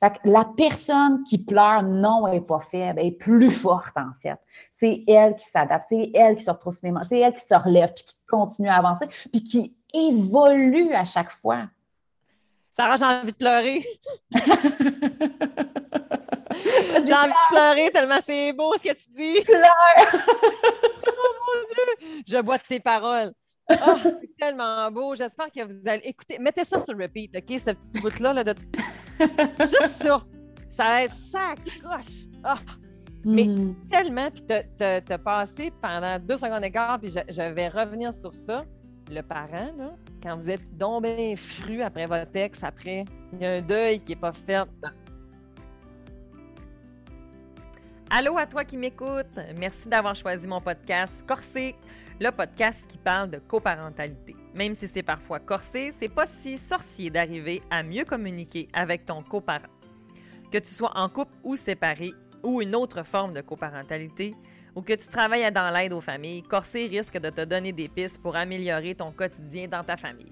Fait que la personne qui pleure, non, elle n'est pas faible, elle est plus forte, en fait. C'est elle qui s'adapte, c'est elle qui se retrouve sur les manches, c'est elle qui se relève, puis qui continue à avancer, puis qui évolue à chaque fois. Sarah, j'ai envie de pleurer. j'ai envie de pleurer tellement c'est beau ce que tu dis. Pleure! oh mon Dieu! Je bois de tes paroles. Oh, c'est tellement beau. J'espère que vous allez écouter. Mettez ça sur repeat, OK? Ce petit bout-là. Là, de... Juste ça. Ça va être ça, coche. Oh. Mais Hmm. tellement, puis t'as as passé pendant deux secondes d'écart, puis je, je vais revenir sur ça. Le parent, là, quand vous êtes bien fru après votre ex, après, il y a un deuil qui n'est pas fait. Allô à toi qui m'écoute. Merci d'avoir choisi mon podcast Corsé, le podcast qui parle de coparentalité. Même si c'est parfois corsé, c'est pas si sorcier d'arriver à mieux communiquer avec ton coparent. Que tu sois en couple ou séparé, ou une autre forme de coparentalité, ou que tu travailles dans l'aide aux familles, Corsé risque de te donner des pistes pour améliorer ton quotidien dans ta famille.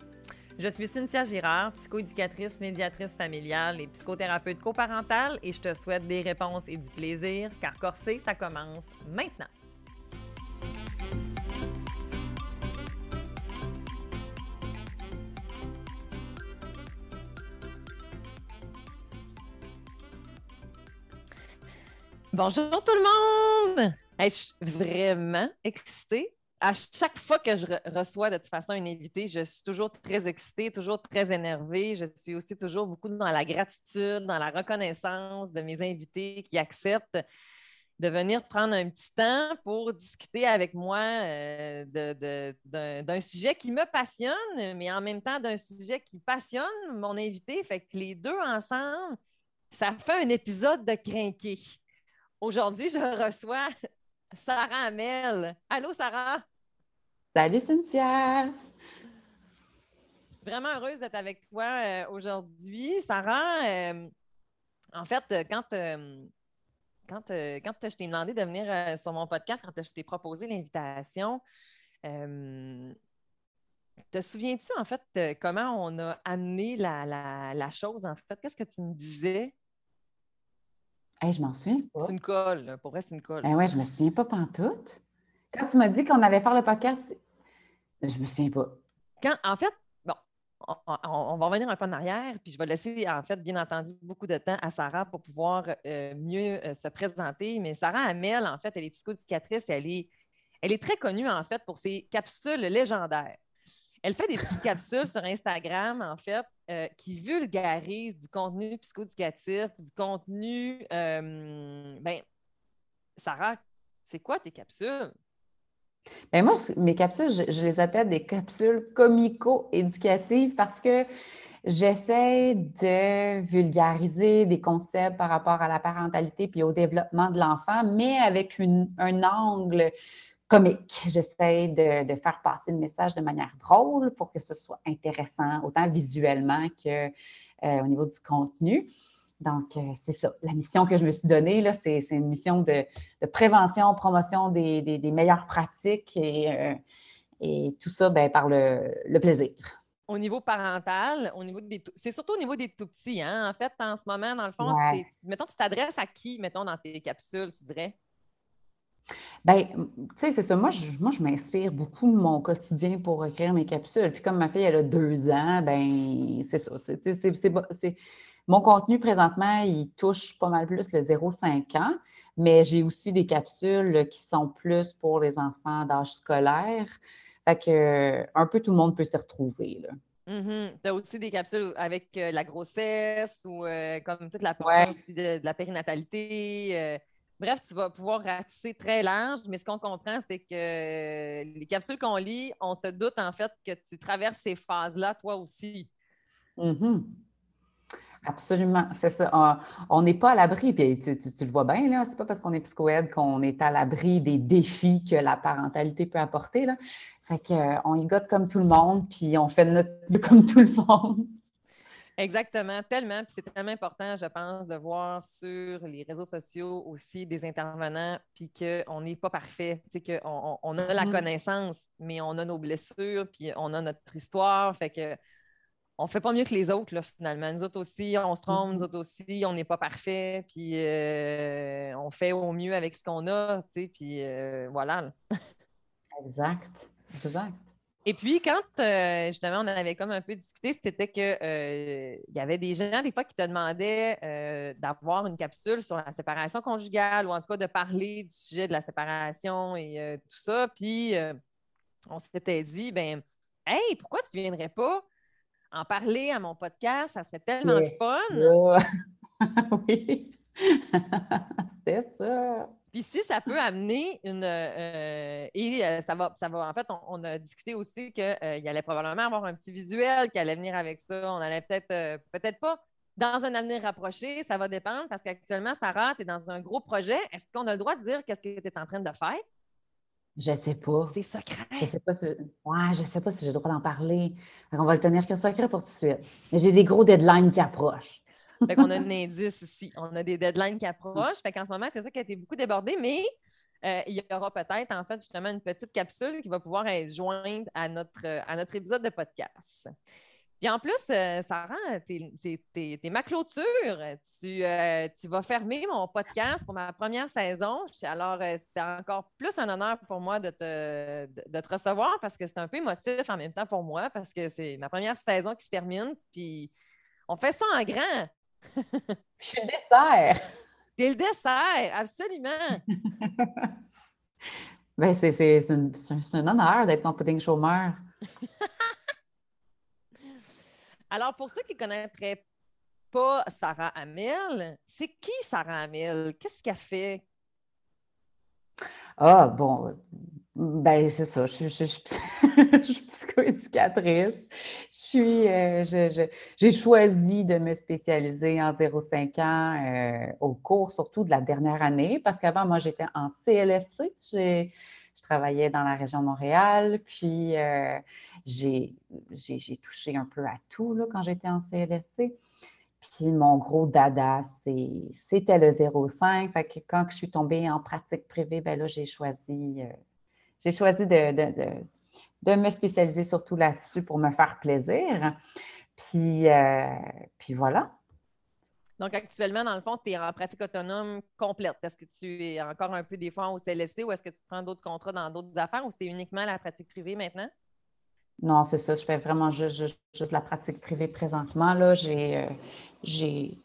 Je suis Cynthia Girard, psychoéducatrice, médiatrice familiale et psychothérapeute coparentale et je te souhaite des réponses et du plaisir car Corsé, ça commence maintenant. Bonjour tout le monde! Je suis vraiment excitée. À chaque fois que je re- reçois de toute façon une invitée, je suis toujours très excitée, toujours très énervée. Je suis aussi toujours beaucoup dans la gratitude, dans la reconnaissance de mes invités qui acceptent de venir prendre un petit temps pour discuter avec moi euh, d'un sujet qui me passionne, mais en même temps d'un sujet qui passionne mon invité. Fait que les deux ensemble, ça fait un épisode de crinqué. Aujourd'hui, je reçois Sarah Amel. Allô, Sarah? Salut Cynthia! Vraiment heureuse d'être avec toi euh, aujourd'hui. Sarah, euh, en fait, euh, quand, euh, quand, quand je t'ai demandé de venir sur mon podcast, quand je t'ai proposé l'invitation, te souviens-tu, en fait, comment on a amené la, la- la chose, en fait? Qu'est-ce que tu me disais? Hey, je m'en souviens pas. C'est une colle, pour vrai, c'est une colle. Ben ouais, je me souviens pas pantoute. Quand tu m'as dit qu'on allait faire le podcast, je me souviens pas. quand, en fait, bon, on, on- on va revenir un peu en arrière, puis je vais laisser, en fait, bien entendu, beaucoup de temps à Sarah pour pouvoir euh, mieux euh, se présenter. Mais Sarah Hamel, en fait, elle est psychoéducatrice, elle est, elle est très connue, en fait, pour ses capsules légendaires. Elle fait des petites capsules sur Instagram, en fait, euh, qui vulgarisent du contenu psychoéducatif, du contenu. euh, ben, Sarah, c'est quoi tes capsules? Ben moi, mes capsules, je, je les appelle des capsules comico-éducatives parce que j'essaie de vulgariser des concepts par rapport à la parentalité puis au développement de l'enfant, mais avec une- un angle comique. J'essaie de, de faire passer le message de manière drôle pour que ce soit intéressant, autant visuellement que euh, au niveau du contenu. Donc, euh, c'est ça. La mission que je me suis donnée, là, c'est c'est une mission de, de prévention, promotion des, des- des meilleures pratiques et, euh, et tout ça ben, par le, le plaisir. au niveau parental, au niveau des c'est surtout au niveau des tout petits, hein? En fait, en ce moment, dans le fond, Ouais. c'est- mettons, tu t'adresses à qui, mettons, dans tes capsules, tu dirais? Ben, tu sais, c'est ça. Moi, je, moi, je m'inspire beaucoup de mon quotidien pour écrire mes capsules. Puis comme ma fille, elle a deux ans, ben, c'est ça. C'est, Mon contenu, présentement, il touche pas mal plus le 0-5 ans, mais j'ai aussi des capsules qui sont plus pour les enfants d'âge scolaire. Fait que, un peu tout le monde peut s'y retrouver, là. Tu as aussi des capsules avec euh, la grossesse ou euh, comme toute la portion Ouais. aussi de, de la périnatalité. euh, bref, tu vas pouvoir ratisser très large, mais ce qu'on comprend, c'est que euh, les capsules qu'on lit, on se doute en fait que tu traverses ces phases-là toi aussi. Mhm. Absolument, c'est ça. On- On n'est pas à l'abri, puis tu, le vois bien, là. C'est pas parce qu'on est psychoède qu'on est à l'abri des défis que la parentalité peut apporter, là. Fait que, euh, y gotte comme tout le monde, puis on fait notre comme tout le monde. Exactement, tellement. Puis c'est tellement important, je pense, de voir sur les réseaux sociaux aussi des intervenants, puis qu'on n'est pas parfait. Tu sais, qu'on on, a la Mhm. connaissance, mais on a nos blessures, puis on a notre histoire. Fait que on fait pas mieux que les autres, là, finalement. Nous autres aussi, on se trompe, nous mm-hmm. autres aussi, on n'est pas parfait, puis euh, on fait au mieux avec ce qu'on a, tu sais, puis euh, voilà. exact, exact. Et puis, quand euh, justement, on en avait comme un peu discuté, c'était qu'il y avait des gens, des fois, qui te demandaient d'avoir une capsule sur la séparation conjugale ou en tout cas de parler du sujet de la séparation et tout ça. Puis, on s'était dit, ben, hey, pourquoi tu ne viendrais pas en parler à mon podcast, ça serait tellement fun. oui, c'était ça. Puis si ça peut amener une. Euh, et euh, ça va, ça va. En fait, on, a discuté aussi qu'il euh, allait probablement avoir un petit visuel qui allait venir avec ça. On allait peut-être, peut-être pas dans un avenir rapproché, ça va dépendre parce qu'actuellement, Sarah, tu es dans un gros projet. Est-ce qu'on a le droit de dire qu'est-ce que tu es en train de faire? Je sais pas. C'est secret. Je sais pas si, ouais, je sais pas si j'ai le droit d'en parler. On va le tenir que secret pour tout de suite. Mais j'ai des gros deadlines qui approchent. Fait qu'on a un indice ici. On a des deadlines qui approchent. Fait qu'en ce moment, c'est ça qui a été beaucoup débordé, mais euh, il y aura peut-être, en fait, justement, une petite capsule qui va pouvoir être jointe à notre, à notre épisode de podcast. Puis en plus, euh, Sarah, t'es ma clôture. Tu, euh, tu, vas fermer mon podcast pour ma première saison. Alors, euh, c'est encore plus un honneur pour moi de te, de, te recevoir parce que c'est un peu émotif en même temps pour moi parce que c'est ma première saison qui se termine. Puis on fait ça en grand. Je suis le dessert. T'es le dessert, absolument. ben, c'est un, un, honneur d'être ton pudding chômeur. Alors, pour ceux qui ne connaîtraient pas Sarah Hamel, c'est qui Sarah Hamel? Qu'est-ce qu'elle fait? Ah, bon, ben c'est ça, je, suis psychoéducatrice. Je suis, j'ai choisi de me spécialiser en 0,5 ans euh, au cours surtout de la dernière année, parce qu'avant, moi, j'étais en CLSC. Je travaillais dans la région de Montréal, puis euh, j'ai touché un peu à tout là, quand j'étais en CLSC. Puis mon gros dada, c'était le 0,5. Fait que quand je suis tombée en pratique privée, ben là, j'ai choisi, euh, j'ai choisi de, de, me spécialiser surtout là-dessus pour me faire plaisir. Puis, euh, puis voilà. Donc, actuellement, dans le fond, tu es en pratique autonome complète. Est-ce que tu es encore un peu des fois au CLSC ou est-ce que tu prends d'autres contrats dans d'autres affaires ou c'est uniquement la pratique privée maintenant? Non, c'est ça. Je fais vraiment juste, la pratique privée présentement. Là, j'ai, euh, j'ai,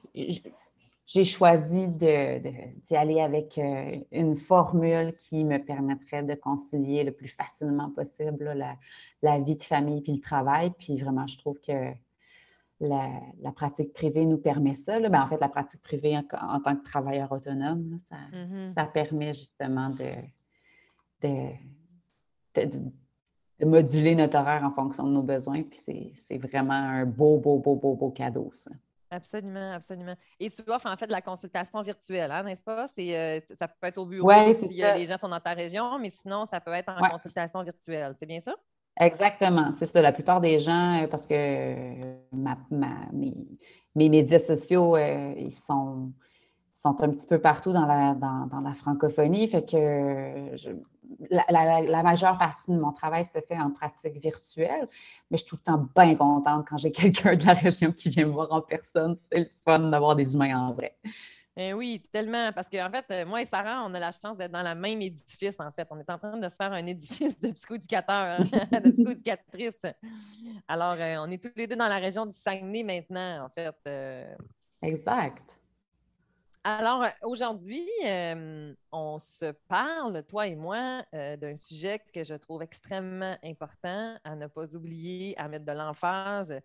choisi d'y aller avec euh, une formule qui me permettrait de concilier le plus facilement possible la, la, vie de famille puis le travail. Puis vraiment, je trouve que la, pratique privée nous permet ça. Ben, en fait, la pratique privée en, tant que travailleur autonome, mm-hmm. ça, permet justement de, de, moduler notre horaire en fonction de nos besoins. Puis c'est vraiment un beau, beau, beau, beau, beau cadeau, ça. Absolument, absolument. Et tu offres en fait de la consultation virtuelle, hein, n'est-ce pas? Euh, ça peut être au bureau si les gens sont dans ta région, mais sinon, ça peut être en consultation virtuelle. C'est bien ça? Exactement, c'est ça. La plupart des gens, euh, parce que euh, mes, médias sociaux, euh, ils sont, sont un petit peu partout dans la, dans, la francophonie, fait que la, majeure partie de mon travail se fait en pratique virtuelle, mais je suis tout le temps bien contente quand j'ai quelqu'un de la région qui vient me voir en personne. C'est le fun d'avoir des humains en vrai. Eh oui, tellement. Parce qu'en fait, euh, moi et Sarah, on a la chance d'être dans le même édifice, en fait. On est en train de se faire un édifice de psychoéducateurs, hein, de psychoéducatrices. Alors, euh, on est tous les deux dans la région du Saguenay maintenant, en fait. Euh. Exact. Alors, aujourd'hui, on se parle, toi et moi, d'un sujet que je trouve extrêmement important à ne pas oublier, à mettre de l'emphase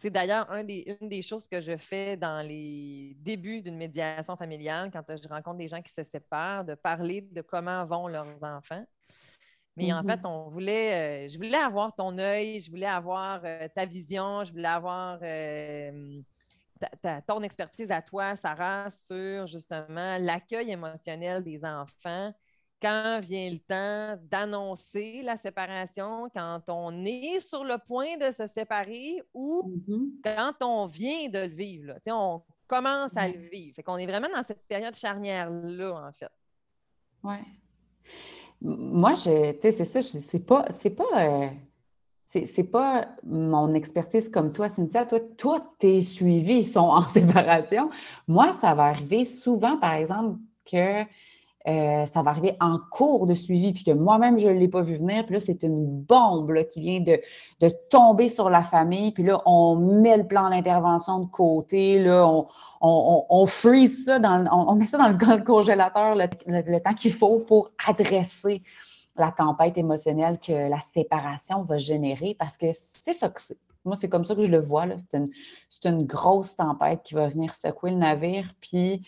c'est d'ailleurs une des choses que je fais dans les débuts d'une médiation familiale, quand je rencontre des gens qui se séparent, de parler de comment vont leurs enfants. Mais en fait, mm-hmm. on voulait, euh, je voulais avoir ton œil, je voulais avoir euh, ta vision, je voulais avoir euh, ton expertise à toi, Sarah, sur justement l'accueil émotionnel des enfants quand vient le temps d'annoncer la séparation, quand on est sur le point de se séparer ou mm-hmm. quand on vient de le vivre. On commence à le vivre. Fait qu'on est vraiment dans cette période charnière-là, en fait. Oui. Moi, c'est ça, c'est pas, pas, euh, c'est pas mon expertise comme toi, Cynthia. Toi, toi, tes suivis sont en séparation. Moi, ça va arriver souvent, par exemple, que euh, ça va arriver en cours de suivi, puis que moi-même, je ne l'ai pas vu venir. Puis là, c'est une bombe qui vient de, tomber sur la famille. Puis là, on met le plan d'intervention de côté. Là, on, on, freeze ça, dans, on, met ça dans le, congélateur le temps qu'il faut pour adresser la tempête émotionnelle que la séparation va générer parce que c'est ça que c'est. Moi, c'est comme ça que je le vois. C'est une, une, grosse tempête qui va venir secouer le navire. Puis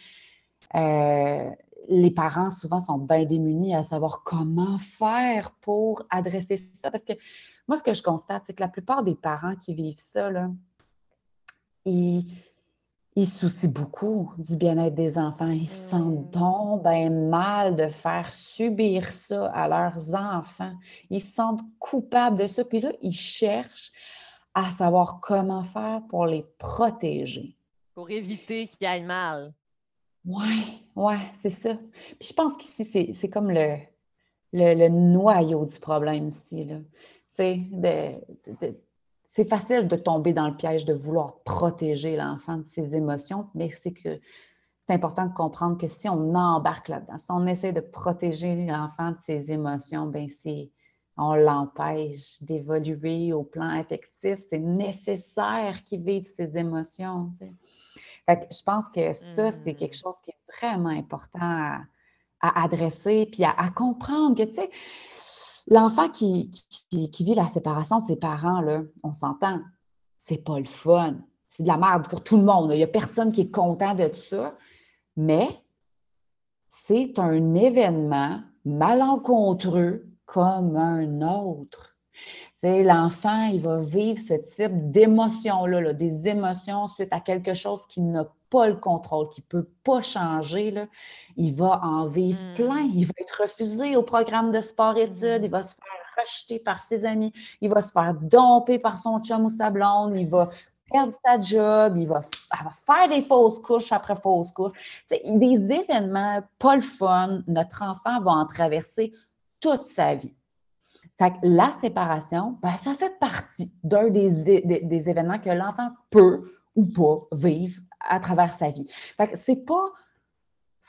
euh, les parents, souvent, sont bien démunis à savoir comment faire pour adresser ça. Parce que moi, ce que je constate, c'est que la plupart des parents qui vivent ça, là, ils ils soucient beaucoup du bien-être des enfants. Ils se sentent mmh. donc bien mal de faire subir ça à leurs enfants. Ils se sentent coupables de ça. Puis là, ils cherchent à savoir comment faire pour les protéger. Pour éviter qu'ils aillent mal. Oui, oui, c'est ça. Puis je pense qu'ici, c'est comme le, le, noyau du problème ici. C'est de, de c'est facile de tomber dans le piège de vouloir protéger l'enfant de ses émotions, mais c'est que c'est important de comprendre que si on embarque là-dedans, si on essaie de protéger l'enfant de ses émotions, ben c'est on l'empêche d'évoluer au plan affectif. C'est nécessaire qu'il vive ses émotions. je pense que ça, c'est quelque mmh. chose qui est vraiment important à, adresser, puis à, à comprendre que, tu sais, L'enfant qui, vit la séparation de ses parents, là, on s'entend, c'est pas le fun. C'est de la merde pour tout le monde. Il n'y a personne qui est content de tout ça. Mais c'est un événement malencontreux comme un autre. L'enfant, il va vivre ce type d'émotions-là, des émotions suite à quelque chose qui n'a pas le contrôle, qui ne peut pas changer, là, il va en vivre hmm. plein. Il va être refusé au programme de sport-études, il va se faire rejeter par ses amis, il va se faire domper par son chum ou sa blonde, il va perdre sa job, il va, faire des fausses couches après fausses couches. des événements pas le fun, notre enfant va en traverser toute sa vie. La séparation, ben, ça fait partie d'un des, des, événements que l'enfant peut ou pas vivre à travers sa vie. Fait que c'est pas,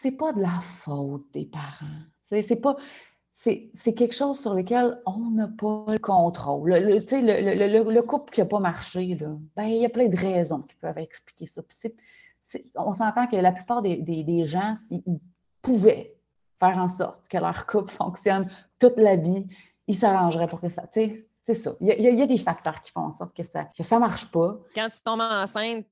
c'est pas de la faute des parents. C'est, pas, c'est, quelque chose sur lequel on n'a pas le contrôle. Le, le, le, couple qui n'a pas marché, là, ben, il y a plein de raisons qui peuvent expliquer ça. on s'entend que la plupart des, des, gens, s'ils pouvaient faire en sorte que leur couple fonctionne toute la vie, ils s'arrangeraient pour que ça. C'est ça. Il y, a, des facteurs qui font en sorte que ça ne que ça marche pas. Quand tu tombes enceinte,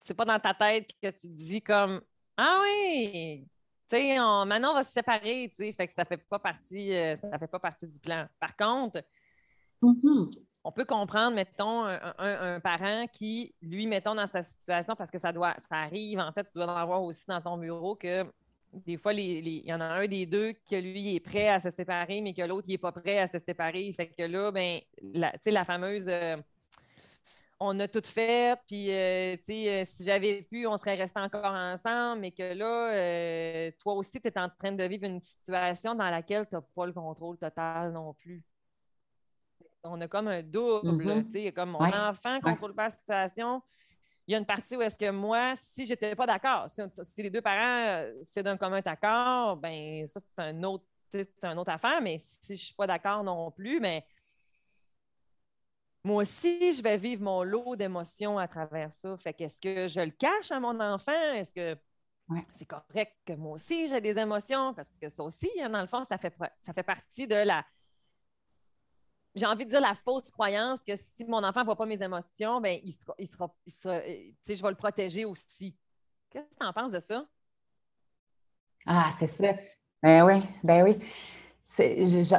c'est pas dans ta tête que tu te dis comme Ah oui, tu sais, maintenant on va se séparer, tu sais, fait que ça fait pas partie, euh, ça fait pas partie du plan. Par contre, mm-hmm. on peut comprendre, mettons, un, parent qui, lui, mettons, dans sa situation, parce que ça doit, ça arrive, en fait, tu dois en avoir aussi dans ton bureau que des fois, il y en a un des deux qui, lui, est prêt à se séparer, mais que l'autre, il n'est pas prêt à se séparer. Fait que là, ben, la, la fameuse euh, on a tout fait, puis euh, euh, si j'avais pu, on serait resté encore ensemble, mais que là, euh, toi aussi, tu es en train de vivre une situation dans laquelle tu n'as pas le contrôle total non plus. On a comme un double, tu sais, comme mon enfant ne contrôle pas la situation. Il y a une partie où est-ce que moi, si je n'étais pas d'accord, si, les deux parents, c'est d'un commun accord, ben ça, c'est un autre, une autre affaire, mais si je ne suis pas d'accord non plus, mais moi aussi, je vais vivre mon lot d'émotions à travers ça. Fait qu'est-ce que je le cache à mon enfant? Est-ce que c'est correct que moi aussi j'ai des émotions? Parce que ça aussi, hein, dans le fond, ça fait, ça fait partie de la. J'ai envie de dire la fausse croyance que si mon enfant ne voit pas mes émotions, ben, il sera, il sera, euh, je vais le protéger aussi. Qu'est-ce que tu en penses de ça? Ah, c'est ça. Ben oui, ben oui.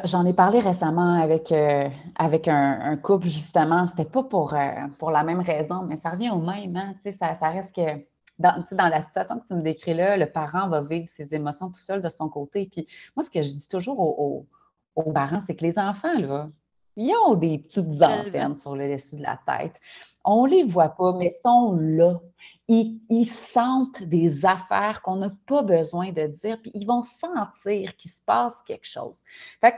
J'en ai parlé récemment avec, euh, avec un, couple, justement. C'était pas pour, euh, pour la même raison, mais ça revient au même. Hein? Ça, ça reste que dans, dans, la situation que tu me décris là, le parent va vivre ses émotions tout seul de son côté. Puis moi, ce que je dis toujours aux, aux parents, c'est que les enfants, là, ils ont des petites antennes sur le dessus de la tête. On ne les voit pas, mais ils sont là. Ils, sentent des affaires qu'on n'a pas besoin de dire, puis ils vont sentir qu'il se passe quelque chose. Fait que,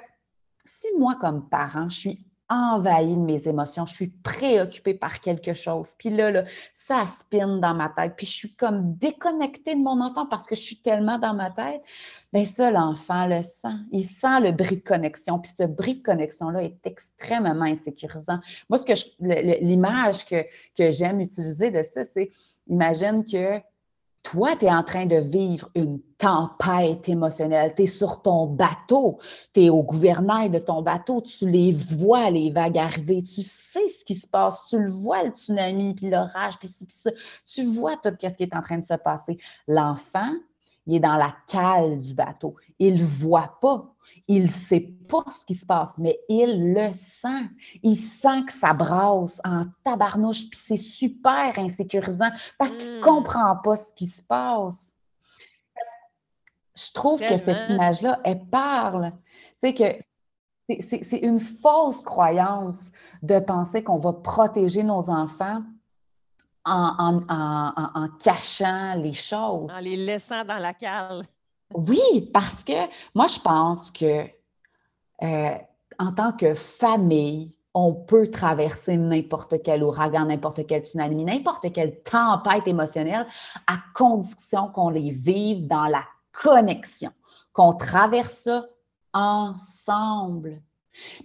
si moi, comme parent, je suis envahie de mes émotions, je suis préoccupée par quelque chose. Puis là, là, ça spinne dans ma tête. Puis je suis comme déconnectée de mon enfant parce que je suis tellement dans ma tête. Bien, ça, l'enfant le sent. Il sent le bris de connexion. Puis ce bris de connexion-là est extrêmement insécurisant. Moi, ce que l'image que, que j'aime utiliser de ça, c'est imagine que toi, tu es en train de vivre une tempête émotionnelle. Tu es sur ton bateau, tu es au gouvernail de ton bateau, tu les vois, les vagues arriver, tu sais ce qui se passe, tu le vois, le tsunami, puis l'orage, puis ci, puis ça. Tu vois tout ce qui est en train de se passer. L'enfant, il est dans la cale du bateau. Il ne voit pas il ne sait pas ce qui se passe, mais il le sent. Il sent que ça brasse en tabarnouche, puis c'est super insécurisant parce qu'il ne hmm. comprend pas ce qui se passe. Je trouve que cette image-là, elle parle. Tu sais que c'est une fausse croyance de penser qu'on va protéger nos enfants en, en, cachant les choses. En les laissant dans la cale. Oui, parce que moi, je pense que euh, en tant que famille, on peut traverser n'importe quel ouragan, n'importe quel tsunami, n'importe quelle tempête émotionnelle à condition qu'on les vive dans la connexion, qu'on traverse ça ensemble.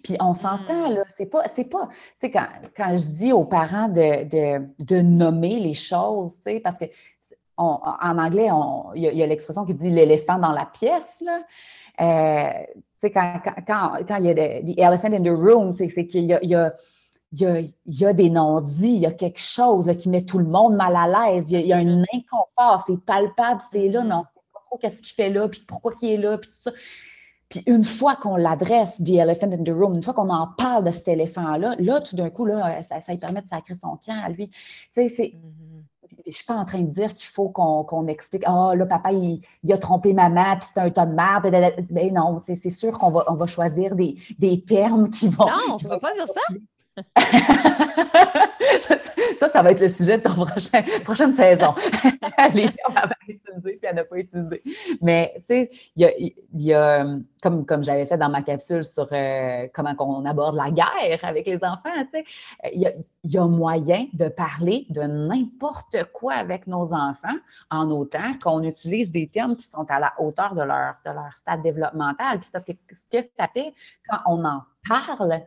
Puis on s'entend, hmm. là, c'est pas, c'est pas, tu sais, quand, quand, je dis aux parents de, de, de nommer les choses, tu sais, parce que en anglais, il y a, l'expression qui dit l'éléphant dans la pièce. Là. Euh, quand, quand, quand, il y a the elephant in the room, c'est qu'il y a, y, y, des non-dits, il y a quelque chose qui met tout le monde mal à l'aise, il, y a, un inconfort, c'est palpable, c'est là, mais on ne sait pas trop qu'est-ce qu'il fait là, puis pourquoi il est là, puis tout ça. Puis une fois qu'on l'adresse, The Elephant in the Room, une fois qu'on en parle de cet éléphant-là, là, tout d'un coup, là, ça, ça lui permet de sacrer son camp à lui. Tu sais, c'est. Mm-hmm je ne suis pas en train de dire qu'il faut qu'on explique Ah, là, papa, il, a trompé maman, puis c'est un tas de merde. Ben, ben non, c'est sûr qu'on va, on va choisir des, des termes qui vont. Non, on ne peut pas dire ça. ça, ça va être le sujet de ton prochain, prochaine saison. Les termes à utiliser puis à ne pas utiliser. Mais, tu sais, il y a, comme, comme j'avais fait dans ma capsule sur euh, comment on aborde la guerre avec les enfants, tu sais, il y a, y a moyen de parler de n'importe quoi avec nos enfants en autant qu'on utilise des termes qui sont à la hauteur de leur, de leur stade développemental. Puis parce que ce que ça fait quand on en parle,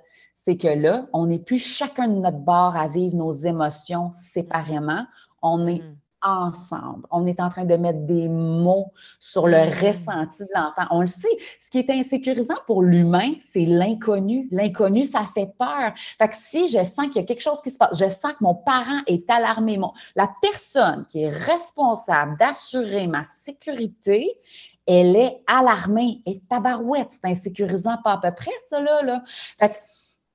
c'est que là, on n'est plus chacun de notre bord à vivre nos émotions séparément. On est mm. ensemble. On est en train de mettre des mots sur le mm. ressenti de l'enfant. On le sait. Ce qui est insécurisant pour l'humain, c'est l'inconnu. L'inconnu, ça fait peur. Fait que si je sens qu'il y a quelque chose qui se passe, je sens que mon parent est alarmé, la personne qui est responsable d'assurer ma sécurité, elle est alarmée et tabarouette. C'est insécurisant pas à peu près, ça, là. là. Fait que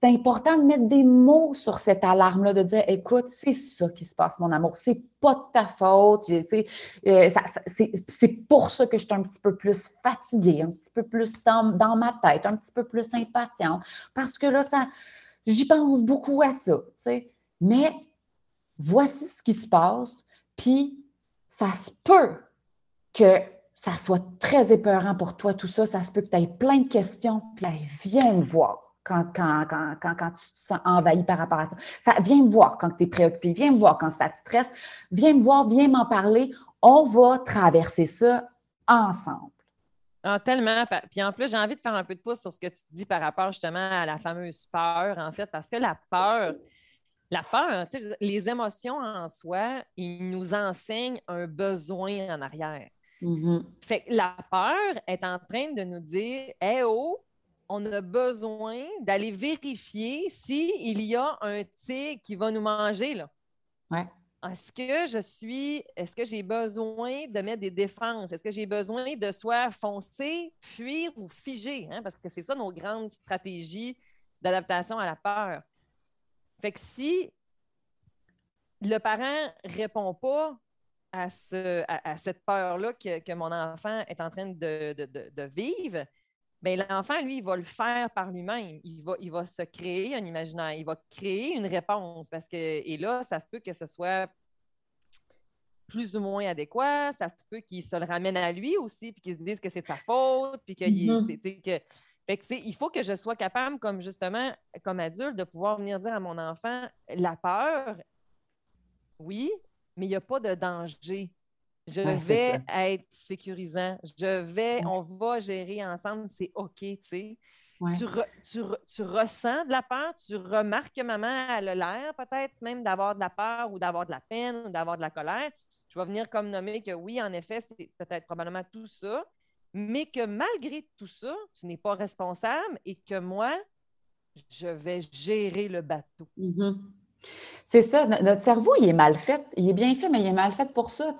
c'est important de mettre des mots sur cette alarme-là, de dire écoute, c'est ça qui se passe, mon amour, c'est pas de ta faute, euh, c'est pour ça que je suis un petit peu plus fatiguée, un petit peu plus dans, ma tête, un petit peu plus impatiente, parce que là, ça, j'y pense beaucoup à ça, mais voici ce qui se passe, puis ça se peut que ça soit très épeurant pour toi, tout ça, ça se peut que tu aies plein de questions, puis viens me voir quand, quand, quand, quand, tu te sens envahi par rapport à ça. ça. Viens me voir quand tu es préoccupé, viens me voir quand ça te stresse, viens me voir, viens m'en parler. On va traverser ça ensemble. Ah, tellement. Puis en plus, j'ai envie de faire un peu de pouce sur ce que tu dis par rapport justement à la fameuse peur, en fait, parce que la peur, la peur, les émotions en soi, ils nous enseignent un besoin en arrière. Mm-hmm. Fait que la peur est en train de nous dire Hé oh, on a besoin d'aller vérifier s'il y a un tigre qui va nous manger. Là. Est-ce que je suis, est-ce que j'ai besoin de mettre des défenses? Est-ce que j'ai besoin de soit foncer, fuir ou figer? Hein? Parce que c'est ça nos grandes stratégies d'adaptation à la peur. Fait que si le parent ne répond pas à, ce, à, cette peur-là que, mon enfant est en train de vivre, l'enfant, lui, il va le faire par lui-même. Il va, il va se créer un imaginaire, il va créer une réponse. Parce que, et là, ça se peut que ce soit plus ou moins adéquat, ça se peut qu'il se le ramène à lui aussi, puis qu'il se dise que c'est de sa faute, puis qu'il mm-hmm. Fait que, il faut que je sois capable, comme justement, comme adulte, de pouvoir venir dire à mon enfant la peur, oui, mais il n'y a pas de danger. Je vais être sécurisant. Je vais, on va gérer ensemble, c'est OK, tu sais. Tu, ressens de la peur, tu remarques que maman a l'air peut-être même d'avoir de la peur ou d'avoir de la peine ou d'avoir de la colère. Je vais venir comme nommer que oui, en effet, c'est peut-être probablement tout ça, mais que malgré tout ça, tu n'es pas responsable et que moi, je vais gérer le bateau. Mm-hmm. C'est ça, notre cerveau, il est mal fait. Il est bien fait, mais il est mal fait pour ça.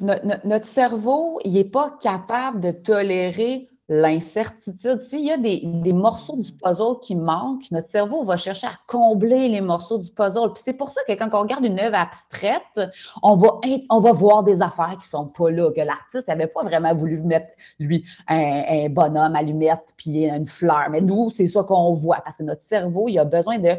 notre cerveau, il n'est pas capable de tolérer l'incertitude. S'il y a des, morceaux du puzzle qui manquent, notre cerveau va chercher à combler les morceaux du puzzle. Puis c'est pour ça que quand on regarde une œuvre abstraite, on va, on va voir des affaires qui ne sont pas là, que l'artiste n'avait pas vraiment voulu mettre, lui, un, bonhomme allumette puis une fleur. Mais nous, c'est ça qu'on voit parce que notre cerveau, il a besoin de,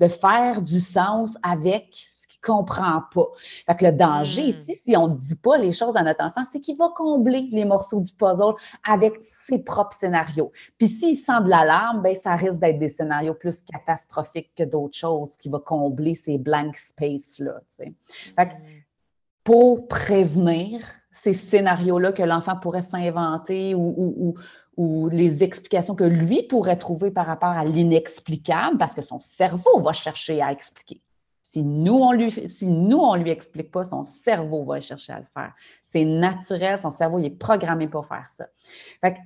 de faire du sens avec comprend pas. Fait que le danger hmm. ici, si on ne dit pas les choses à notre enfant, c'est qu'il va combler les morceaux du puzzle avec ses propres scénarios. Puis s'il sent de l'alarme, ben ça risque d'être des scénarios plus catastrophiques que d'autres choses qui vont combler ces blank space-là. Fait que hmm. pour prévenir ces scénarios-là que l'enfant pourrait s'inventer ou, ou les explications que lui pourrait trouver par rapport à l'inexplicable, parce que son cerveau va chercher à expliquer. Si nous, on lui, si nous, on lui explique pas, son cerveau va chercher à le faire. C'est naturel, son cerveau, il est programmé pour faire ça. Fait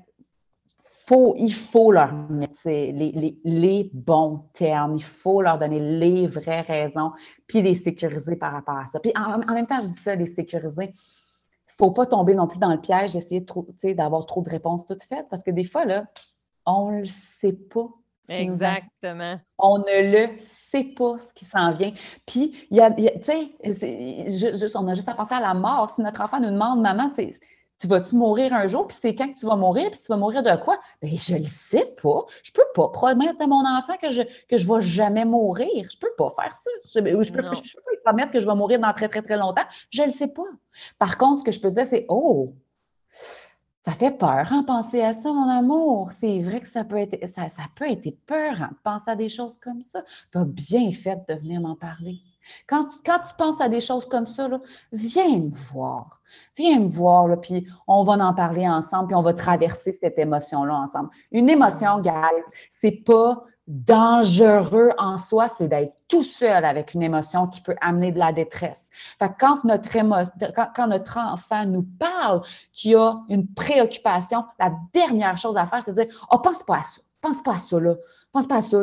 faut, il faut leur mettre les, bons termes, il faut leur donner les vraies raisons, puis les sécuriser par rapport à ça. Puis en, même temps, je dis ça, les sécuriser. Il ne faut pas tomber non plus dans le piège d'essayer d'avoir trop de réponses toutes faites, parce que des fois, là, on ne le sait pas Exactement. On ne le sait pas ce qui s'en vient. Puis, il y a, tu sais, on a juste à penser à la mort. Si notre enfant nous demande, maman, c'est, tu vas-tu mourir un jour, puis c'est quand que tu vas mourir, puis tu vas mourir de quoi? Bien, je le sais pas. Je peux pas promettre à mon enfant que je que je vais jamais mourir. Je peux pas faire ça. Je, je peux, peux pas promettre que je vais mourir dans très, très, très longtemps. Je le sais pas. Par contre, ce que je peux dire, c'est, oh, ça fait peur, hein, penser à ça, mon amour. C'est vrai que ça peut être, ça, ça peut être peur de penser à des choses comme ça. Tu as bien fait de venir m'en parler. Quand tu, quand tu penses à des choses comme ça, viens me voir. Viens me voir, puis on va en parler ensemble, puis on va traverser cette émotion-là ensemble. Une émotion, guys, c'est pas dangereux en soi, c'est d'être tout seul avec une émotion qui peut amener de la détresse. Fait quand notre, quand, notre enfant nous parle qu'il a une préoccupation, la dernière chose à faire, c'est de dire Oh, pense pas à ça, pense pas à ça, là pense pas à ça,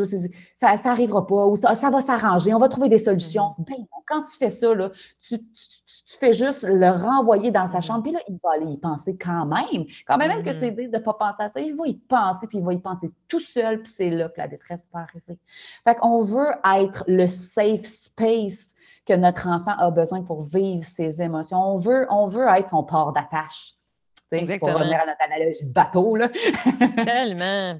ça n'arrivera pas, ou ça, va s'arranger, on va trouver des solutions. Mm-hmm. Ben, quand tu fais ça, là, tu, fais juste le renvoyer dans sa mm-hmm. chambre, puis là, il va aller y penser quand même. Quand même, même que tu lui mm-hmm. dises de ne pas penser à ça, il va y penser, puis il va y penser tout seul, puis c'est là que la détresse peut arriver. Fait qu'on veut être le safe space que notre enfant a besoin pour vivre ses émotions. On veut, on veut être son port d'attache. Pour revenir à notre analogie de bateau. Là. Tellement.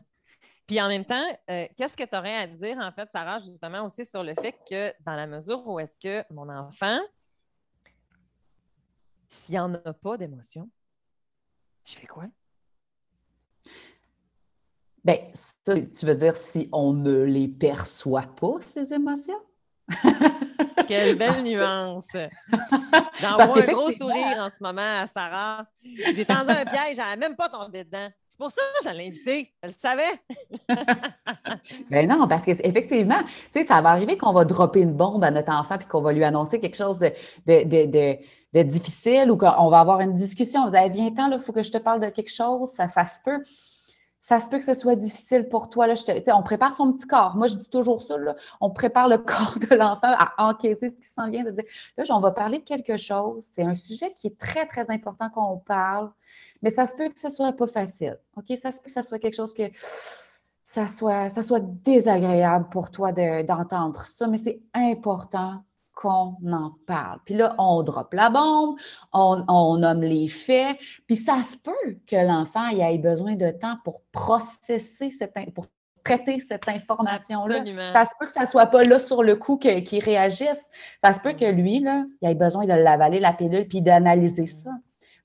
Puis en même temps, euh, qu'est-ce que tu aurais à dire, en fait, Sarah, justement aussi sur le fait que dans la mesure où est-ce que mon enfant, s'il n'y en a pas d'émotion, je fais quoi? Bien, ça, tu veux dire si on ne les perçoit pas, ces émotions? Quelle belle nuance! J'envoie un gros sourire en ce moment à Sarah. J'ai tendu un piège, n'a même pas tombé dedans pour ça que je l'ai invité. Je le savais. Mais ben non, parce qu'effectivement, tu sais, ça va arriver qu'on va dropper une bombe à notre enfant puis qu'on va lui annoncer quelque chose de, de, difficile ou qu'on va avoir une discussion. Vous avez viens temps, il faut que je te parle de quelque chose. Ça, ça se peut. Ça se peut que ce soit difficile pour toi. Là, on prépare son petit corps. Moi, je dis toujours ça. on prépare le corps de l'enfant à encaisser ce qui s'en vient. De dire, là, on va parler de quelque chose. C'est un sujet qui est très, très important qu'on parle mais ça se peut que ce soit pas facile. OK? Ça se peut que ce soit quelque chose que ça soit, ça soit désagréable pour toi d'entendre ça, mais c'est important qu'on en parle. Puis là, on drop la bombe, on, nomme les faits, puis ça se peut que l'enfant ait besoin de temps pour processer cette pour traiter cette information-là. Ça se peut que ça ne soit pas là sur le coup qu'il réagisse. Ça se peut que lui, là, il ait besoin de l'avaler, la pilule, puis d'analyser ça.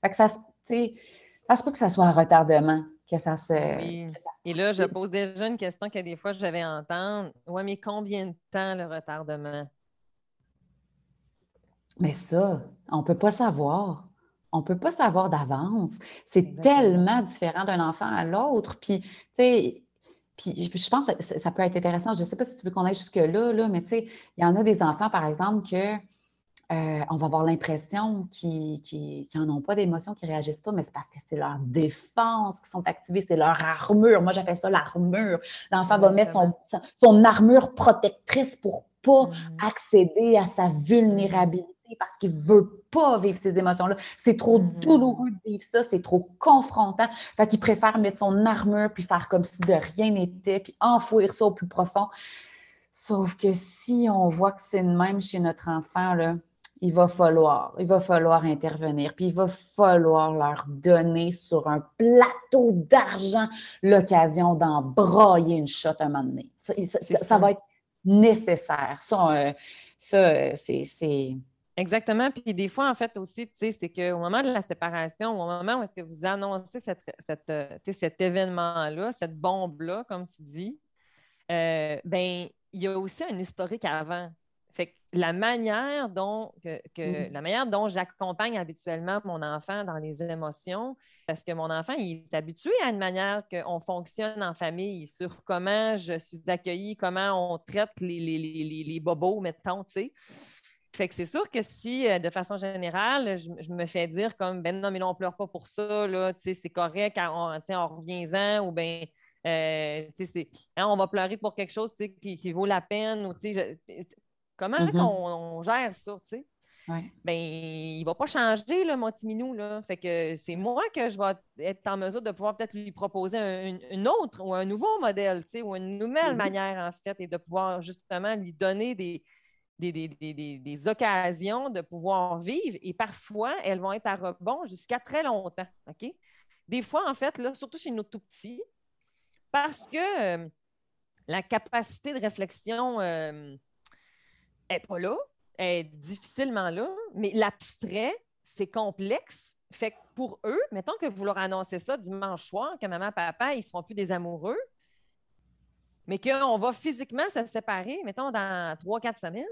Fait que ça, ça se peut que ça soit un retardement. que ça se. Et là, je pose déjà une question que des fois je vais entendre. Oui, mais combien de temps le retardement? Mais ça, on ne peut pas savoir. On ne peut pas savoir d'avance. C'est tellement différent d'un enfant à l'autre. Puis, tu sais, puis je pense que ça, peut être intéressant. Je ne sais pas si tu veux qu'on aille jusque-là, là, mais tu sais, il y en a des enfants, par exemple, que euh, on va avoir l'impression qu'ils n'en ont pas d'émotions, qu'ils ne réagissent pas, mais c'est parce que c'est leur défense qui sont activées, c'est leur armure. Moi, j'appelle ça l'armure. L'enfant va mettre son, armure protectrice pour ne pas mmh. accéder à sa vulnérabilité parce qu'il ne veut pas vivre ces émotions-là. C'est trop mmh. douloureux de vivre ça, c'est trop confrontant. Fait qu'il préfère mettre son armure puis faire comme si de rien n'était, puis enfouir ça au plus profond. Sauf que si on voit que c'est le même chez notre enfant, là, il va falloir, il va falloir intervenir, puis il va falloir leur donner sur un plateau d'argent l'occasion d'en brailler une shot un moment donné. Ça, va être nécessaire. Ça, euh, ça c'est. Exactement. Puis des fois, en fait, aussi, tu sais, c'est qu'au moment de la séparation, au moment où est-ce que vous annoncez cette, cette, euh, cet événement-là, cette bombe-là, comme tu dis, euh, ben il y a aussi un historique avant. Fait que la manière dont, que, mm-hmm. la manière dont j'accompagne habituellement mon enfant dans les émotions, parce que mon enfant il est habitué à une manière qu'on fonctionne en famille sur comment je suis accueillie, comment on traite les, les, les, bobos, mettons, tu sais. Fait que c'est sûr que si, euh, de façon générale, je, me fais dire comme ben non, mais là, on pleure pas pour ça, là, c'est correct, on, on revient-en, ou ben euh, hein, on va pleurer pour quelque chose qui, qui, vaut la peine, ou je, Comment mm-hmm. on, gère ça, tu sais? Ben, il ne va pas changer, là, mon petit minou. Là. Fait que c'est moi que je vais être en mesure de pouvoir peut-être lui proposer un, une autre ou un nouveau modèle, tu sais, ou une nouvelle mm-hmm. manière, en fait, et de pouvoir justement lui donner des, des, occasions de pouvoir vivre. Et parfois, elles vont être à rebond jusqu'à très longtemps. OK? Des fois, en fait, là, surtout chez nos tout petits, parce que euh, la capacité de réflexion. Euh, n'est pas là, est difficilement là, mais l'abstrait, c'est complexe. Fait que pour eux, mettons que vous leur annoncez ça dimanche soir, que maman, papa, ils ne seront plus des amoureux, mais qu'on va physiquement se séparer, mettons, dans trois, quatre semaines.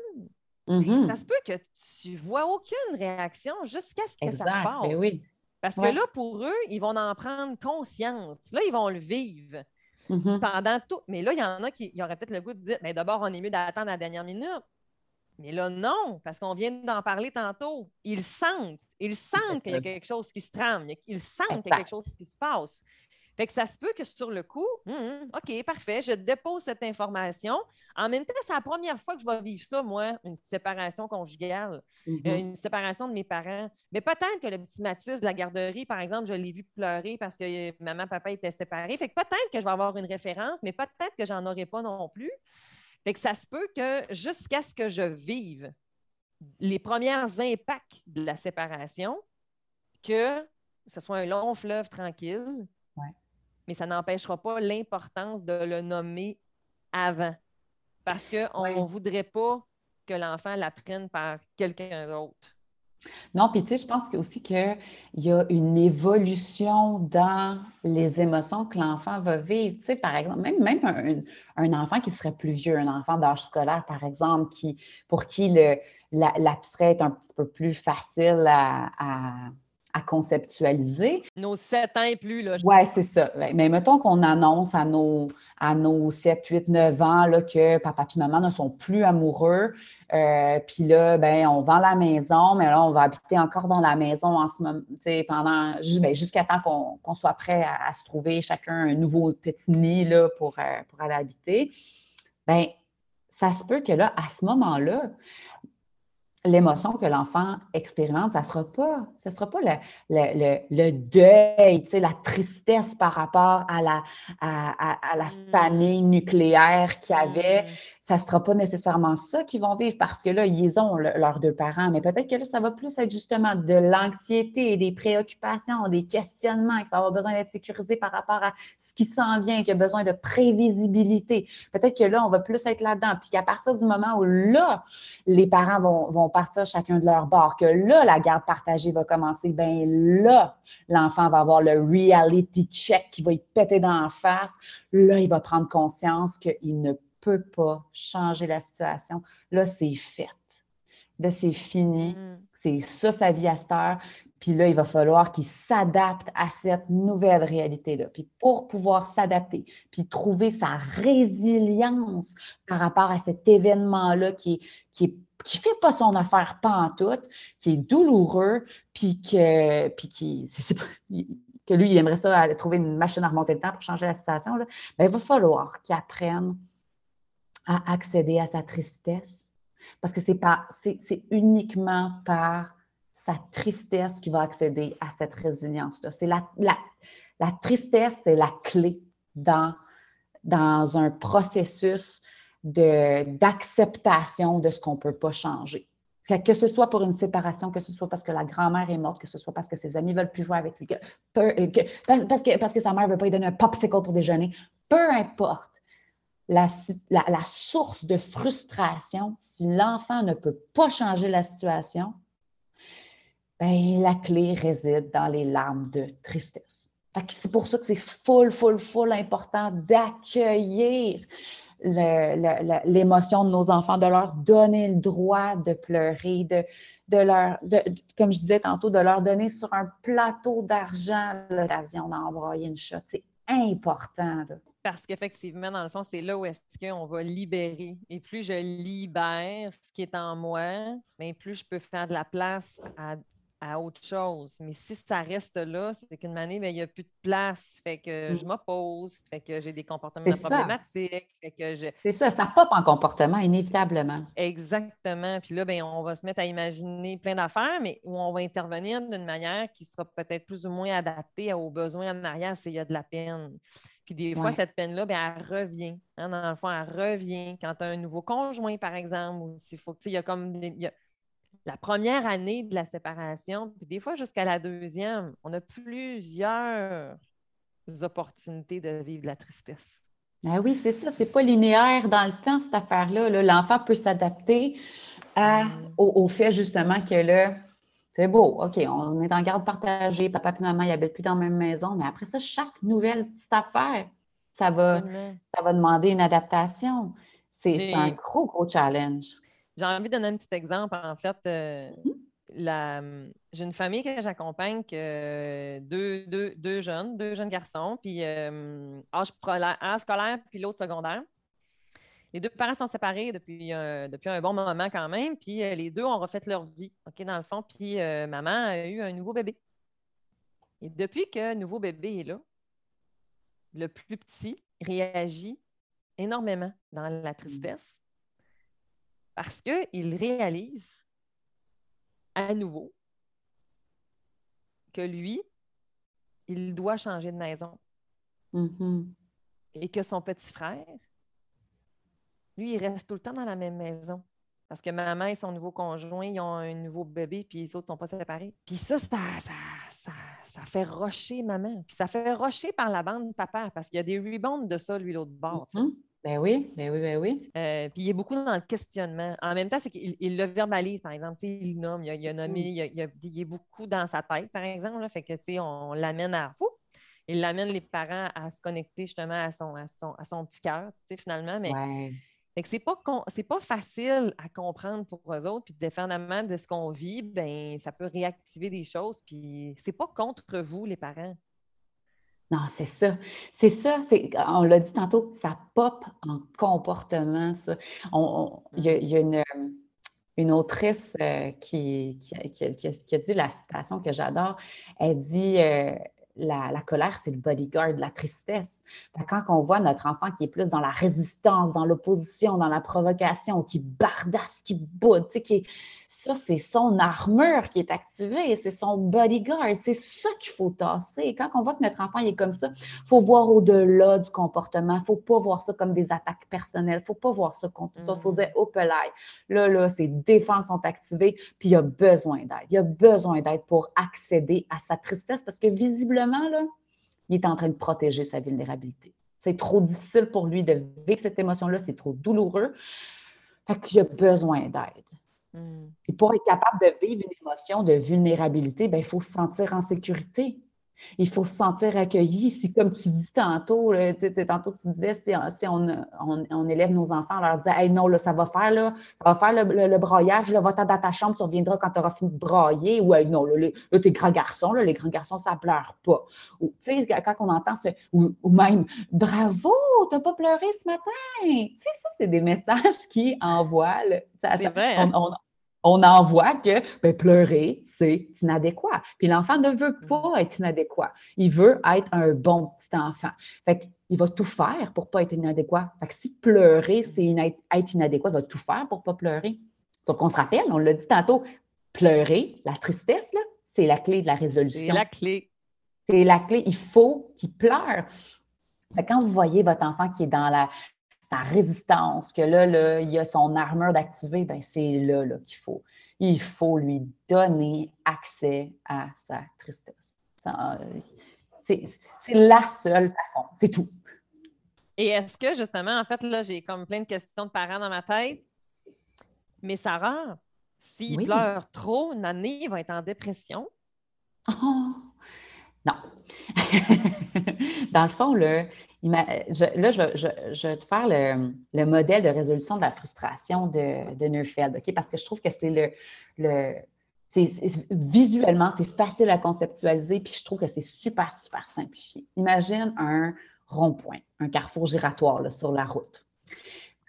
Mm-hmm. Ça se peut que tu vois aucune réaction jusqu'à ce que ça se ben passe. Oui. Parce que là, pour eux, ils vont en prendre conscience. Là, ils vont le vivre. Mm-hmm. Pendant tout. Mais là, il y en a qui auraient peut-être le goût de dire mais d'abord, on est mieux d'attendre la dernière minute. Mais là, non, parce qu'on vient d'en parler tantôt. Ils sentent, ils sentent qu'il y a quelque chose qui se trame, ils sentent qu'il y a quelque chose qui se passe. Fait que ça se peut que sur le coup, hum, hum, OK, parfait, je dépose cette information. En même temps, c'est la première fois que je vais vivre ça, moi, une séparation conjugale, euh, mm-hmm. une séparation de mes parents. Mais peut-être que le petit Mathis de la garderie, par exemple, je l'ai vu pleurer parce que euh, maman, papa étaient séparés. Fait que peut-être que je vais avoir une référence, mais peut-être que j'en aurai pas non plus. Fait que ça se peut que jusqu'à ce que je vive les premiers impacts de la séparation, que ce soit un long fleuve tranquille, mais ça n'empêchera pas l'importance de le nommer avant. Parce qu'on ne voudrait pas que l'enfant l'apprenne par quelqu'un d'autre. Non, puis tu sais, je pense aussi qu'il y a une évolution dans les émotions que l'enfant va vivre. Tu sais, par exemple, même, même un, enfant qui serait plus vieux, un enfant d'âge scolaire, par exemple, qui, pour qui l'abstrait est un petit peu plus facile à à conceptualiser. Nos 7 ans et plus, là. Oui, c'est ça. Mais mettons qu'on annonce à nos, à nos 7, 8, 9 ans là, que papa et maman ne sont plus amoureux. Euh, puis là, ben, on vend la maison, mais là, on va habiter encore dans la maison en ce moment, pendant ben, jusqu'à temps qu'on soit prêt à, se trouver chacun un nouveau petit nid là, pour, euh, pour aller habiter. Bien, ça se peut que là, à ce moment-là, l'émotion que l'enfant expérimente, ça ne sera pas, ça sera pas le, le, le, deuil, la tristesse par rapport à la, à, la mmh. famille nucléaire qu'il y avait. Ça ne sera pas nécessairement ça qu'ils vont vivre parce que là, ils ont leurs deux parents, mais peut-être que là, ça va plus être justement de l'anxiété, des préoccupations, des questionnements, qu'il va avoir besoin d'être sécurisé par rapport à ce qui s'en vient, qu'il y a besoin de prévisibilité. Peut-être que là, on va plus être là-dedans. Puis qu'à partir du moment où là, les parents vont, vont partir chacun de leur bord, que là, la garde partagée va commencer, bien là, l'enfant va avoir le reality check qui va y péter dans la face. Là, il va prendre conscience qu'il ne peut pas changer la situation. Là, c'est fait. Là, c'est fini. Mm. C'est ça sa vie à cette heure. Puis là, il va falloir qu'il s'adapte à cette nouvelle réalité-là. Puis pour pouvoir s'adapter, puis trouver sa résilience par rapport à cet événement-là qui qui qui fait pas son affaire pas en tout, qui est douloureux, puis que, puis qui, que lui, il aimerait ça aller trouver une machine à remonter le temps pour changer la situation, là, ben, il va falloir qu'il apprenne à accéder à sa tristesse. Parce que c'est pas, c'est uniquement par sa tristesse qu'il va accéder à cette résilience-là. C'est la, la, la, tristesse, c'est la clé dans, dans un processus d'acceptation de, ce qu'on ne peut pas changer. Que, ce soit pour une séparation, que ce soit parce que la grand-mère est morte, que ce soit parce que ses amis veulent plus jouer avec lui, que, parce, que, parce que sa mère ne veut pas lui donner un popsicle pour déjeuner, peu importe la, la, source de frustration, si l'enfant ne peut pas changer la situation, ben, la clé réside dans les larmes de tristesse. C'est pour ça que c'est full, full, full important d'accueillir l'émotion de nos enfants, de leur donner le droit de pleurer, de, de leur, comme je disais tantôt, de leur donner sur un plateau d'argent l'occasion d'envoyer une shot. C'est important. Parce qu'effectivement, dans le fond, c'est là où est-ce qu'on va libérer. Et plus je libère ce qui est en moi, bien, plus je peux faire de la place à à autre chose. Mais si ça reste là, c'est qu'une année, ben, il n'y a plus de place. Fait que je mm. m'oppose, fait que j'ai des comportements problématiques. C'est ça, ça pop en comportement, inévitablement. Exactement. Puis là, ben, on va se mettre à imaginer plein d'affaires, mais où on va intervenir d'une manière qui sera peut-être plus ou moins adaptée aux besoins en arrière s'il y a de la peine. Puis des fois, cette peine-là, ben, elle revient. Hein, dans le fond, elle revient quand tu as un nouveau conjoint, par exemple, ou s'il faut il y a comme la première année de la séparation, puis des fois jusqu'à la deuxième, on a plusieurs opportunités de vivre la tristesse. Ah oui, c'est ça, c'est pas linéaire dans le temps, cette affaire-là. L'enfant peut s'adapter mm. au, fait justement que là, c'est beau, OK, on est en garde partagée, papa et maman, ils habitent plus dans la même maison, mais après ça, chaque nouvelle petite affaire, ça va, ça va demander une adaptation. C'est un gros, gros challenge. J'ai envie de donner un petit exemple. En fait, euh, mmh. j'ai une famille que j'accompagne, deux, deux, jeunes, deux jeunes garçons, puis euh, âge, scolaire, puis l'autre secondaire. Les deux parents sont séparés depuis, depuis un bon moment quand même, puis euh, les deux ont refait leur vie, OK, dans le fond, puis maman a eu un nouveau bébé. Et depuis que le nouveau bébé est là, le plus petit réagit énormément dans la mmh. tristesse parce qu'il réalise à nouveau que lui, il doit changer de maison. Mm-hmm. Et que son petit frère, lui, il reste tout le temps dans la même maison. Parce que maman et son nouveau conjoint, ils ont un nouveau bébé, puis les autres ne sont pas séparés. Puis ça, ça, ça, ça, fait rocher maman. Puis ça fait rocher par la bande papa, parce qu'il y a des rebounds de ça, lui, l'autre bord. Mm-hmm. Ben oui, ben oui, ben oui. Euh, puis il est beaucoup dans le questionnement. En même temps, c'est qu'il le verbalise, par exemple. Il nomme, il a, nommé, il, il, est beaucoup dans sa tête, par exemple. Là, fait que, on l'amène à fou. Il l'amène les parents à se connecter justement à son, à son, à son petit cœur, finalement. Mais ouais. C'est pas, pas facile à comprendre pour eux autres. Puis dépendamment de ce qu'on vit, ben, ça peut réactiver des choses. Puis c'est pas contre vous, les parents. Non, c'est ça. C'est ça. On l'a dit tantôt, ça pop en comportement, ça. il, y a, une, une autrice euh, qui, qui, a, dit la citation que j'adore. Elle dit euh, la, colère, c'est le bodyguard, la tristesse. quand on voit notre enfant qui est plus dans la résistance, dans l'opposition, dans la provocation, qui bardasse, qui boude, qui ça, c'est son armure qui est activée, c'est son bodyguard, c'est ça qu'il faut tasser. Quand on voit que notre enfant est comme ça, il faut voir au-delà du comportement, il ne faut pas voir ça comme des attaques personnelles, il ne faut pas voir ça comme ça, il faut dire, oh là, là, ses défenses sont activées, puis il a besoin d'aide. Il a besoin d'aide pour accéder à sa tristesse parce que visiblement, là, il est en train de protéger sa vulnérabilité. C'est trop difficile pour lui de vivre cette émotion-là, c'est trop douloureux. Fait qu'il a besoin d'aide. Hmm. Et pour être capable de vivre une émotion de vulnérabilité, ben, il faut se sentir en sécurité. Il faut se sentir accueilli. Si, comme tu dis tantôt, tantôt tu disais, si, on, élève nos enfants, on leur disait Hey, non, là, ça va faire, là, ça va faire le, le, broyage, là, va-t'en dans ta chambre, tu reviendras quand tu auras fini de brailler. Ou non, là, là t'es grand garçon, là, les grands garçons, ça ne pleure pas. Ou, quand on entend ce, ou, même Bravo, tu n'as pas pleuré ce matin. Tu sais, ça, c'est des messages qui envoient. vrai. Hein? on envoie que ben, pleurer, c'est inadéquat. Puis l'enfant ne veut mm. pas être inadéquat. Il veut être un bon petit enfant. Fait il va tout faire pour ne pas être inadéquat. Fait que si pleurer, c'est être inadéquat, il va tout faire pour ne pas pleurer. Donc, on se rappelle, on l'a dit tantôt, pleurer, la tristesse, c'est la clé de la résolution. C'est la clé. C'est la clé. Il faut qu'il pleure. Fait quand vous voyez votre enfant qui est dans la, résistance, que là, là, il a son armure d'activer, ben c'est là, là qu'il faut. Il faut lui donner accès à sa tristesse. C'est la seule façon. C'est tout. Et est-ce que, justement, en fait, là, j'ai comme plein de questions de parents dans ma tête. Mais Sarah, s'il pleure trop, une année, il va être en dépression? Oh, non. dans le fond, là, là, je, vais te faire le, modèle de résolution de la frustration de, Neufeld? Parce que je trouve que c'est le, le visuellement, c'est facile à conceptualiser, puis je trouve que c'est super, super simplifié. Imagine un rond-point, un carrefour giratoire sur la route.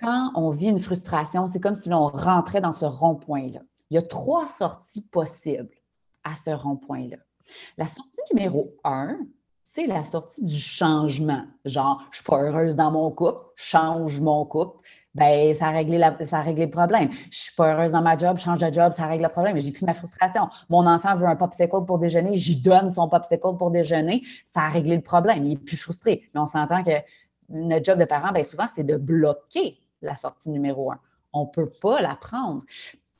Quand on vit une frustration, c'est comme si l'on rentrait dans ce rond-point-là. Il y a trois sorties possibles à ce rond-point-là. La sortie numéro un, c'est la sortie du changement. Genre, je suis pas heureuse dans mon couple, change mon couple. Ben, ça a, réglé ça a réglé le problème. Je suis pas heureuse dans ma job, change de job, ça règle le problème. J'ai plus ma frustration. Mon enfant veut un popsicle pour déjeuner, j'y donne son popsicle pour déjeuner, ça a réglé le problème. Il est plus frustré. Mais on s'entend que notre job de parent, bien souvent, c'est de bloquer la sortie numéro un. On peut pas la prendre.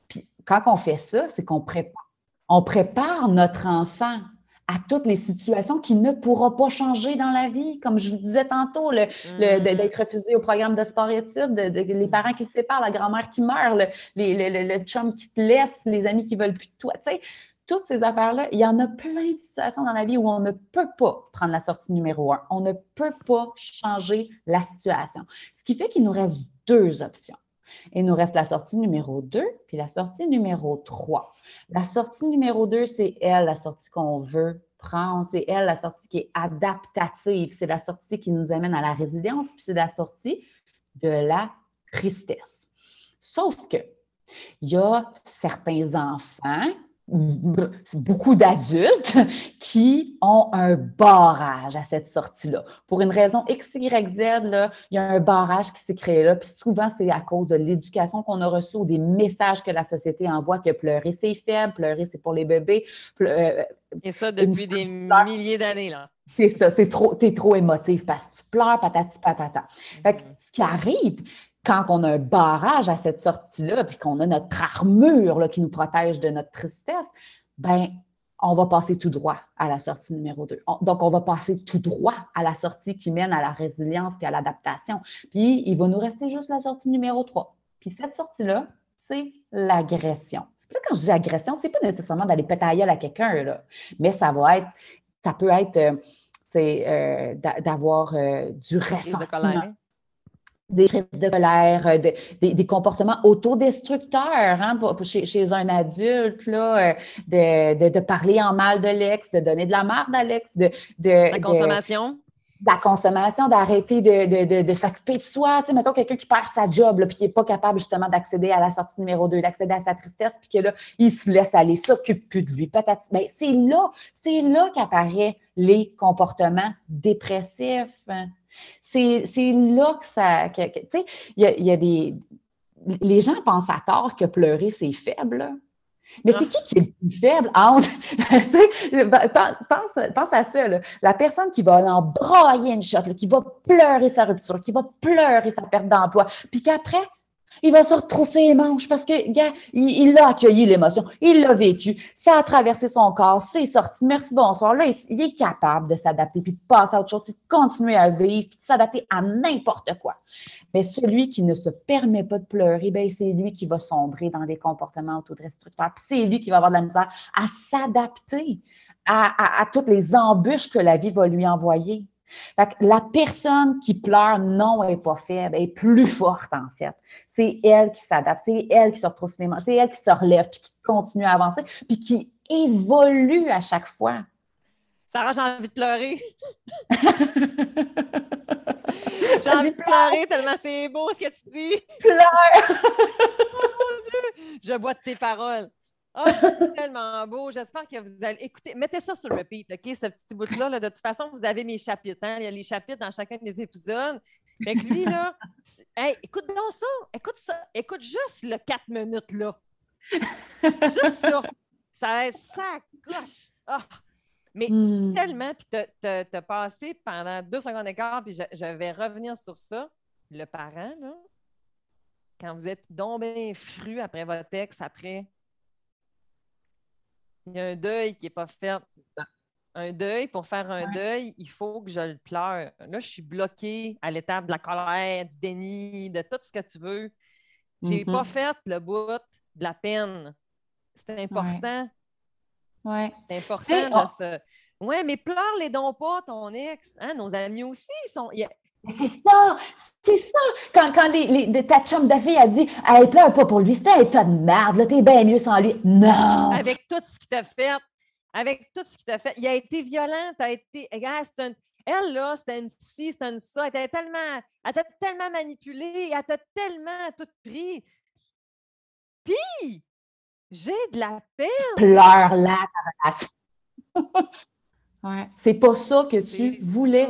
Puis quand on fait ça, c'est qu'on prépare, on prépare notre enfant à toutes les situations qui ne pourra pas changer dans la vie. Comme je vous disais tantôt, le, mm-hmm. d'être refusé au programme de sport-études, les parents qui se séparent, la grand-mère qui meurt, le, le, chum qui te laisse, les amis qui veulent plus de toi. Tu sais, toutes ces affaires-là, il y en a plein de situations dans la vie où on ne peut pas prendre la sortie numéro un. On ne peut pas changer la situation. Ce qui fait qu'il nous reste deux options. Il nous reste la sortie numéro 2 puis la sortie numéro 3. La sortie numéro 2, c'est elle, la sortie qu'on veut prendre. C'est elle, la sortie qui est adaptative. C'est la sortie qui nous amène à la résilience, puis c'est la sortie de la tristesse. Sauf que il y a certains enfants beaucoup d'adultes qui ont un barrage à cette sortie-là. Pour une raison X, Y, Z, là, il y a un barrage qui s'est créé là. Puis souvent, c'est à cause de l'éducation qu'on a reçue ou des messages que la société envoie que pleurer, c'est faible, pleurer, c'est pour les bébés. Euh, Et ça depuis des milliers d'années, là. C'est ça, c'est trop, t'es trop émotif parce que tu pleures, patati patata. Fait ce qui arrive, quand on a un barrage à cette sortie-là, puis qu'on a notre armure là, qui nous protège de notre tristesse, ben on va passer tout droit à la sortie numéro 2. donc, on va passer tout droit à la sortie qui mène à la résilience et à l'adaptation. Puis, il va nous rester juste la sortie numéro 3. Puis, cette sortie-là, c'est l'agression. Puis là, quand je dis agression, c'est pas nécessairement d'aller pétailler à quelqu'un, mais ça va être, ça peut être, euh, euh, d'avoir euh, du ressentiment des crises de colère, euh, des, comportements autodestructeurs hein, chez, un adulte, là, euh, de, de, parler en mal de l'ex, de donner de la marde à l'ex, de, La consommation? la consommation, d'arrêter de, s'occuper de soi. Tu sais, mettons quelqu'un qui perd sa job, puis qui n'est pas capable justement d'accéder à la sortie numéro 2, d'accéder à sa tristesse, puis que là, il se laisse aller, s'occupe plus de lui. Peut-être, ben, c'est là, c'est là qu'apparaissent les comportements dépressifs. C'est, là que ça. tu sais, il y a, y a des. Les gens pensent à tort que pleurer, c'est faible. Mais c'est qui qui est le plus faible? Entre. pense, pense, à ça. Là. La personne qui va en broyer une shot, qui va pleurer sa rupture, qui va pleurer sa perte d'emploi, puis qu'après, il va se retrousser les manches parce que, gars, il, a accueilli l'émotion, il l'a vécu, ça a traversé son corps, c'est sorti, merci, bonsoir. Là, il, est capable de s'adapter, puis de passer à autre chose, puis de continuer à vivre, puis de s'adapter à n'importe quoi. Mais celui qui ne se permet pas de pleurer, ben, c'est lui qui va sombrer dans des comportements autodestructeurs, puis c'est lui qui va avoir de la misère à s'adapter à, à toutes les embûches que la vie va lui envoyer la personne qui pleure, non, elle n'est pas faible, elle est plus forte en fait. C'est elle qui s'adapte, c'est elle qui se retrouve les manches, c'est elle qui se relève, puis qui continue à avancer, puis qui évolue à chaque fois. Sarah, j'ai envie de pleurer. j'ai envie de pleurer tellement c'est beau ce que tu dis. Pleure! oh, Je bois de tes paroles. Oh, c'est tellement beau. J'espère que vous allez écouter. Mettez ça sur le repeat, OK? Ce petit bout-là. De toute façon, vous avez mes chapitres. Hein? Il y a les chapitres dans chacun des épisodes. Fait que lui, là, écoute donc ça. Écoute ça. Écoute juste le 4 minutes, là. Juste ça. Ça va être ça gauche. Ah! Mais hmm. tellement, puis tu as passé pendant deux secondes d'écart, puis je, vais revenir sur ça. Le parent, là, quand vous êtes donc bien fru après votre texte, après il y a un deuil qui n'est pas fait. Un deuil, pour faire un deuil, il faut que je le pleure. Là, je suis bloquée à l'étape de la colère, du déni, de tout ce que tu veux. Je n'ai pas mm-hmm. fait le bout de la peine. C'est important. Ouais. C'est important de se. Ouais, mais pleure les dons pas, ton ex. Hein? Nos amis aussi sont. C'est ça, c'est ça. Quand, quand les, les, ta chum de fille a dit Elle pleure pas pour lui, c'était un tas de merde, là, t'es bien mieux sans lui. Non! Avec tout ce qu'il t'a fait, avec tout ce qu'il t'a fait, il a été violent, t'as été. Regarde, c'est un, elle, là, c'était une ci, c'était une ça. Elle t'a tellement, elle t'a tellement manipulé, elle t'a tellement tout pris. Puis, j'ai de la peine. Pleure là, ouais. C'est pas ça que tu voulais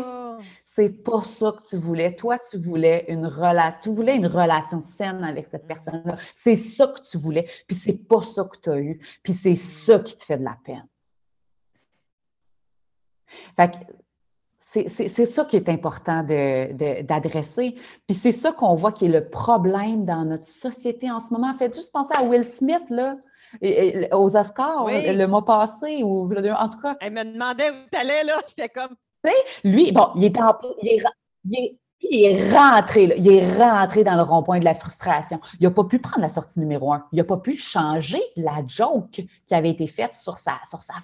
c'est pas ça que tu voulais. Toi, tu voulais une relation, tu voulais une relation saine avec cette personne-là. C'est ça que tu voulais, puis c'est pas ça que tu as eu, puis c'est ça qui te fait de la peine. c'est ça qui est important d'adresser. puis c'est ça qu'on voit qui est le problème dans notre société en ce moment. Faites juste penser à Will Smith, là, aux Oscars le mois passé, ou en tout cas. Elle me demandait où tu allais, là. J'étais comme, lui, bon, il est en il est, il est il est rentré dans le rond-point de la frustration. Il n'a pas pu prendre la sortie numéro un. Il n'a pas pu changer la joke qui avait été faite sur sa,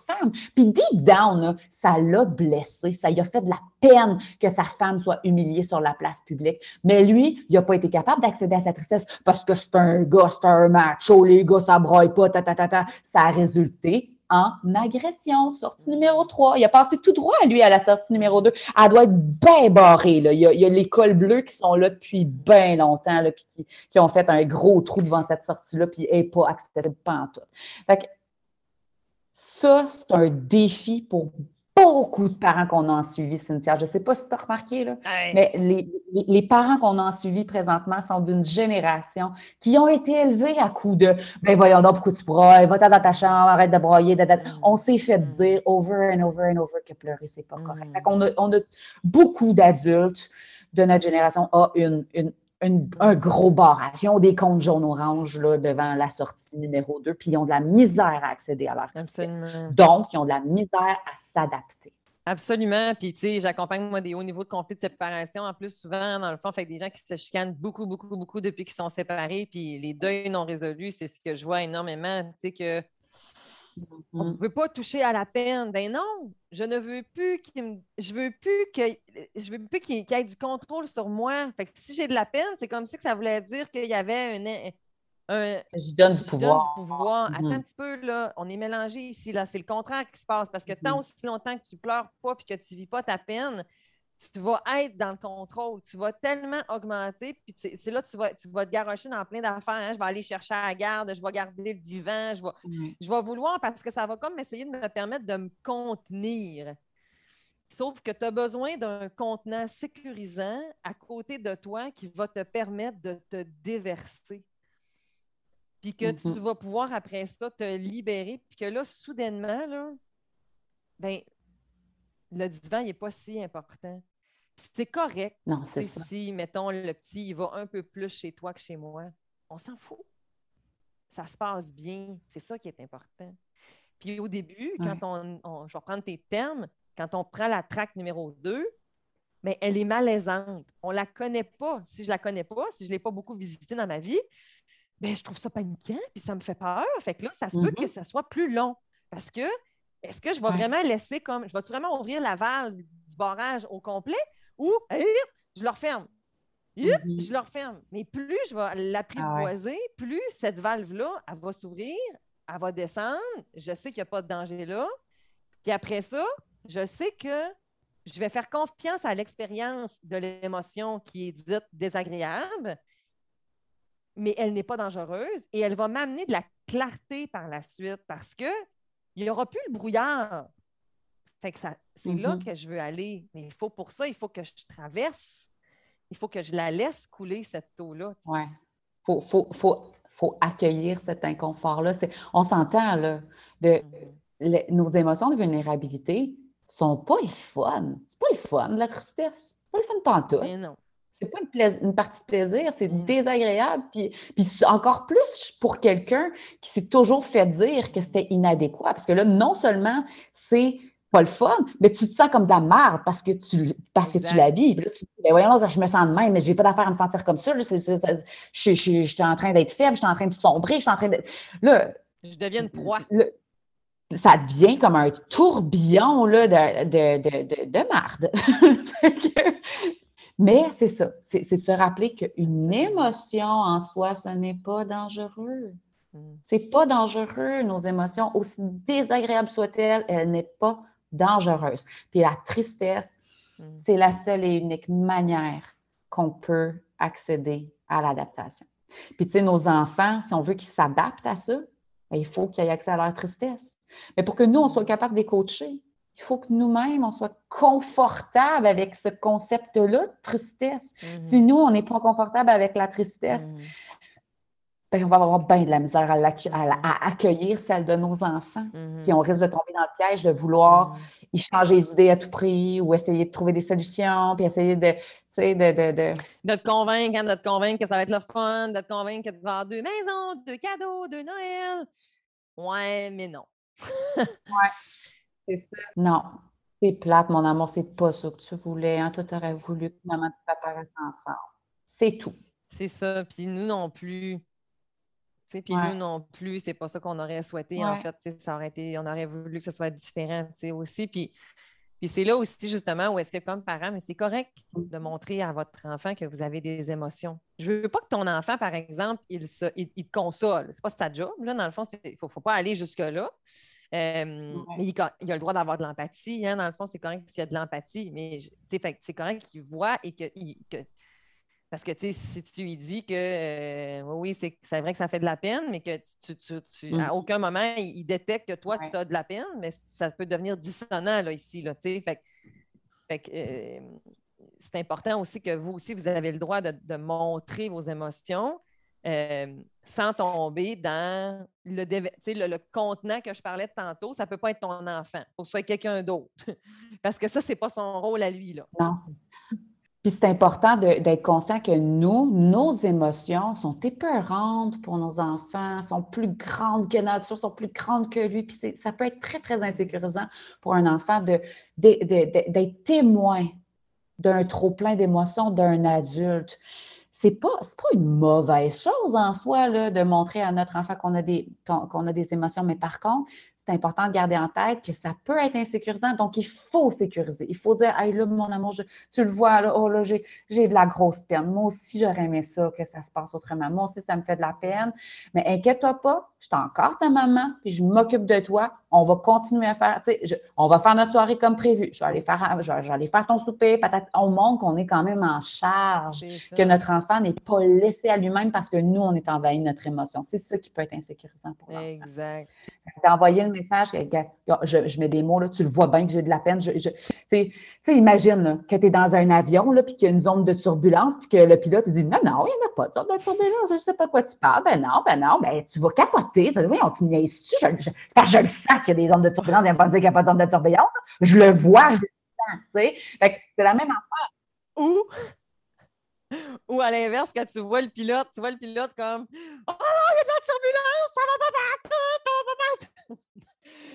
femme. Puis deep down, ça l'a blessé. Ça lui a fait de la peine que sa femme soit humiliée sur la place publique. Mais lui, il n'a pas été capable d'accéder à sa tristesse parce que c'est un gars, c'est un macho, les gars, ça broye pas, ta, ta, ta, ta. Ça a résulté en agression. Sortie numéro 3. Il a passé tout droit, lui, à la sortie numéro 2. Elle doit être bien barrée. Là. Il, y a, les cols bleus qui sont là depuis bien longtemps, là, puis qui, ont fait un gros trou devant cette sortie-là, puis elle n'est pas accessible pas en tout. Fait ça, c'est un défi pour beaucoup de parents qu'on a en suivi, Cynthia. Je ne sais pas si tu as remarqué, là, mais les, parents qu'on a en suivi présentement sont d'une génération qui ont été élevés à coup de ben voyons donc pourquoi tu broyes, va dans ta chambre, arrête de broyer. Mm. On s'est fait mm. dire over and over and over que pleurer, c'est pas correct. Mm. on, a, on, a, beaucoup d'adultes de notre génération ont une, une un gros barrage. Ils ont des comptes jaunes-orange devant la sortie numéro 2, puis ils ont de la misère à accéder à leur Absolument. Donc, ils ont de la misère à s'adapter. Absolument. Puis, tu sais, j'accompagne, moi, des hauts niveaux de conflit de séparation. En plus, souvent, dans le fond, fait des gens qui se chicanent beaucoup, beaucoup, beaucoup depuis qu'ils sont séparés. Puis, les deuils non résolus, c'est ce que je vois énormément. Tu sais, que on ne mm. veut pas toucher à la peine. Ben non, je ne veux plus qu'il je veux plus que je veux plus qu'il y ait du contrôle sur moi. Fait que si j'ai de la peine, c'est comme si que ça voulait dire qu'il y avait un, un je donne du pouvoir. pouvoir. Attends mm-hmm. un petit peu, là, on est mélangé ici, là. C'est le contraire qui se passe. Parce que tant mm-hmm. aussi longtemps que tu pleures pas et que tu ne vis pas ta peine, tu vas être dans le contrôle, tu vas tellement augmenter, puis c'est là que tu vas, tu vas te garocher dans plein d'affaires. Hein. Je vais aller chercher à la garde, je vais garder le divan, je vais, je vais vouloir parce que ça va comme essayer de me permettre de me contenir. Sauf que tu as besoin d'un contenant sécurisant à côté de toi qui va te permettre de te déverser. Puis que tu mm-hmm. vas pouvoir après ça te libérer. Puis que là, soudainement, là, ben, le divan n'est pas si important. C'est correct. Non, c'est ça. Si, mettons, le petit, il va un peu plus chez toi que chez moi, on s'en fout. Ça se passe bien. C'est ça qui est important. Puis au début, quand on, je vais reprendre tes termes, quand on prend la traque numéro 2, mais elle est malaisante. On ne la connaît pas. Si je ne la connais pas, si je ne l'ai pas beaucoup visitée dans ma vie, bien, je trouve ça paniquant, puis ça me fait peur. Fait que là, ça se peut que mm-hmm. ça soit plus long. Parce que, est-ce que je vais vraiment laisser comme, je vais vraiment ouvrir la valve du barrage au complet? Ou je le referme? Mm-hmm. Je le referme. Mais plus je vais l'apprivoiser, ah plus cette valve-là, elle va s'ouvrir, elle va descendre. Je sais qu'il n'y a pas de danger là. Puis après ça, je sais que je vais faire confiance à l'expérience de l'émotion qui est dite désagréable, mais elle n'est pas dangereuse et elle va m'amener de la clarté par la suite parce que il n'y aura plus le brouillard. Fait que ça, c'est là mm-hmm. que je veux aller. Mais il faut pour ça, il faut que je traverse. Il faut que je la laisse couler, cette eau-là. Oui. Il faut, accueillir cet inconfort-là. On s'entend, là, de mm-hmm. nos émotions de vulnérabilité, sont pas le fun. C'est pas le fun, la tristesse. C'est pas le fun pantoute. Mais non. C'est pas une, une, partie de plaisir, c'est désagréable. Puis, puis encore plus pour quelqu'un qui s'est toujours fait dire que c'était inadéquat. Parce que là, non seulement c'est pas le fun, mais tu te sens comme de la merde parce que tu, parce que tu la vis. Puis là, tu te dis, ben voyons, je me sens de même, mais j'ai pas d'affaire à me sentir comme ça. Je, suis en train d'être faible, je suis en train de sombrer, je suis en train de. Là. Je deviens une proie ça devient comme un tourbillon là, de, de, de, marde. Mais c'est ça, c'est se rappeler qu'une émotion en soi, ce n'est pas dangereux. Mm. C'est pas dangereux, nos émotions, aussi désagréables soient-elles, elle n'est pas dangereuse. Puis la tristesse, mm. c'est la seule et unique manière qu'on peut accéder à l'adaptation. Puis tu sais, nos enfants, si on veut qu'ils s'adaptent à ça, ben, il faut qu'ils aient accès à leur tristesse. Mais pour que nous, on soit capable de les coacher, il faut que nous-mêmes, on soit confortable avec ce concept-là de tristesse. Mm-hmm. Si nous, on n'est pas confortable avec la tristesse, ben, on va avoir bien de la misère à, accueillir celle de nos enfants. Mm-hmm. Puis on risque de tomber dans le piège de vouloir y changer les idées à tout prix ou essayer de trouver des solutions, puis essayer de, de, de, de... de te convaincre, hein, de te convaincre que ça va être le fun, de te convaincre que tu vas avoir deux maisons, deux cadeaux, deux Noël. Ouais, mais non ouais, c'est ça. Non, c'est plate, mon amour, c'est pas ça que tu voulais. Hein. Toi, tu aurais voulu que maman et papa restent ensemble. C'est tout. C'est ça. Puis nous non plus. Puis nous non plus, c'est pas ça qu'on aurait souhaité. En fait, ça aurait été, on aurait voulu que ce soit différent aussi. Puis, puis c'est là aussi, justement, où est-ce que, comme parent, mais c'est correct de montrer à votre enfant que vous avez des émotions. Je veux pas que ton enfant, par exemple, il, se, il, te console. C'est pas sa job. Là, dans le fond, il faut, faut pas aller jusque-là. Euh, mais il, a le droit d'avoir de l'empathie. Hein, dans le fond, c'est correct s'il y a de l'empathie, mais c'est correct qu'il voit et que, parce que si tu lui dis que euh, oui, c'est vrai que ça fait de la peine, mais que tu, tu, à mmh. aucun moment il, détecte que toi, tu as de la peine, mais ça peut devenir dissonant là, ici. Là, fait, fait euh, c'est important aussi que vous aussi, vous avez le droit de, de montrer vos émotions. Euh, sans tomber dans le, le, contenant que je parlais de tantôt, ça ne peut pas être ton enfant. Il faut que ce soit quelqu'un d'autre. Parce que ça, ce n'est pas son rôle à lui. Là. Non. Puis c'est important d'être conscient que nous, nos émotions sont épeurantes pour nos enfants, sont plus grandes que nature, sont plus grandes que lui. Puis ça peut être très, très insécurisant pour un enfant d'être témoin d'un trop-plein d'émotions d'un adulte c'est pas, pas une mauvaise chose en soi là, de montrer à notre enfant qu'on a, des, qu'on, a des émotions, mais par contre, c'est important de garder en tête que ça peut être insécurisant. Donc, il faut sécuriser. Il faut dire, hey, là, mon amour, tu le vois, là, oh là, j'ai de la grosse peine. Moi aussi, j'aurais aimé ça, que ça se passe autrement. Moi aussi, ça me fait de la peine. Mais inquiète-toi pas, je suis encore ta maman, puis je m'occupe de toi. On va continuer à faire, tu sais, on va faire notre soirée comme prévu. Je vais aller faire, je vais, aller faire ton souper, peut-être On montre qu'on est quand même en charge, que notre enfant n'est pas laissé à lui-même parce que nous, on est envahi de notre émotion. C'est ça qui peut être insécurisant pour l'enfant. Exact. Envoyé le message, je, mets des mots, là, tu le vois bien que j'ai de la peine. tu sais, imagine que tu es dans un avion, là, puis qu'il y a une zone de turbulence, puis que le pilote dit Non, non, il n'y en a pas de zone de turbulence, je ne sais pas de quoi tu parles. Ben non, ben non, ben tu vas capoter. Oui, on te niaise-tu? Je, je, je le sens qu'il y a des zones de turbulence, il ne pas dire qu'il n'y a pas de zone de turbulence. Je le vois, je le sens. c'est la même affaire. Ou à l'inverse, quand tu vois le pilote, tu vois le pilote comme Oh, il y a de la turbulence, ça va pas battre, ça va pas battre.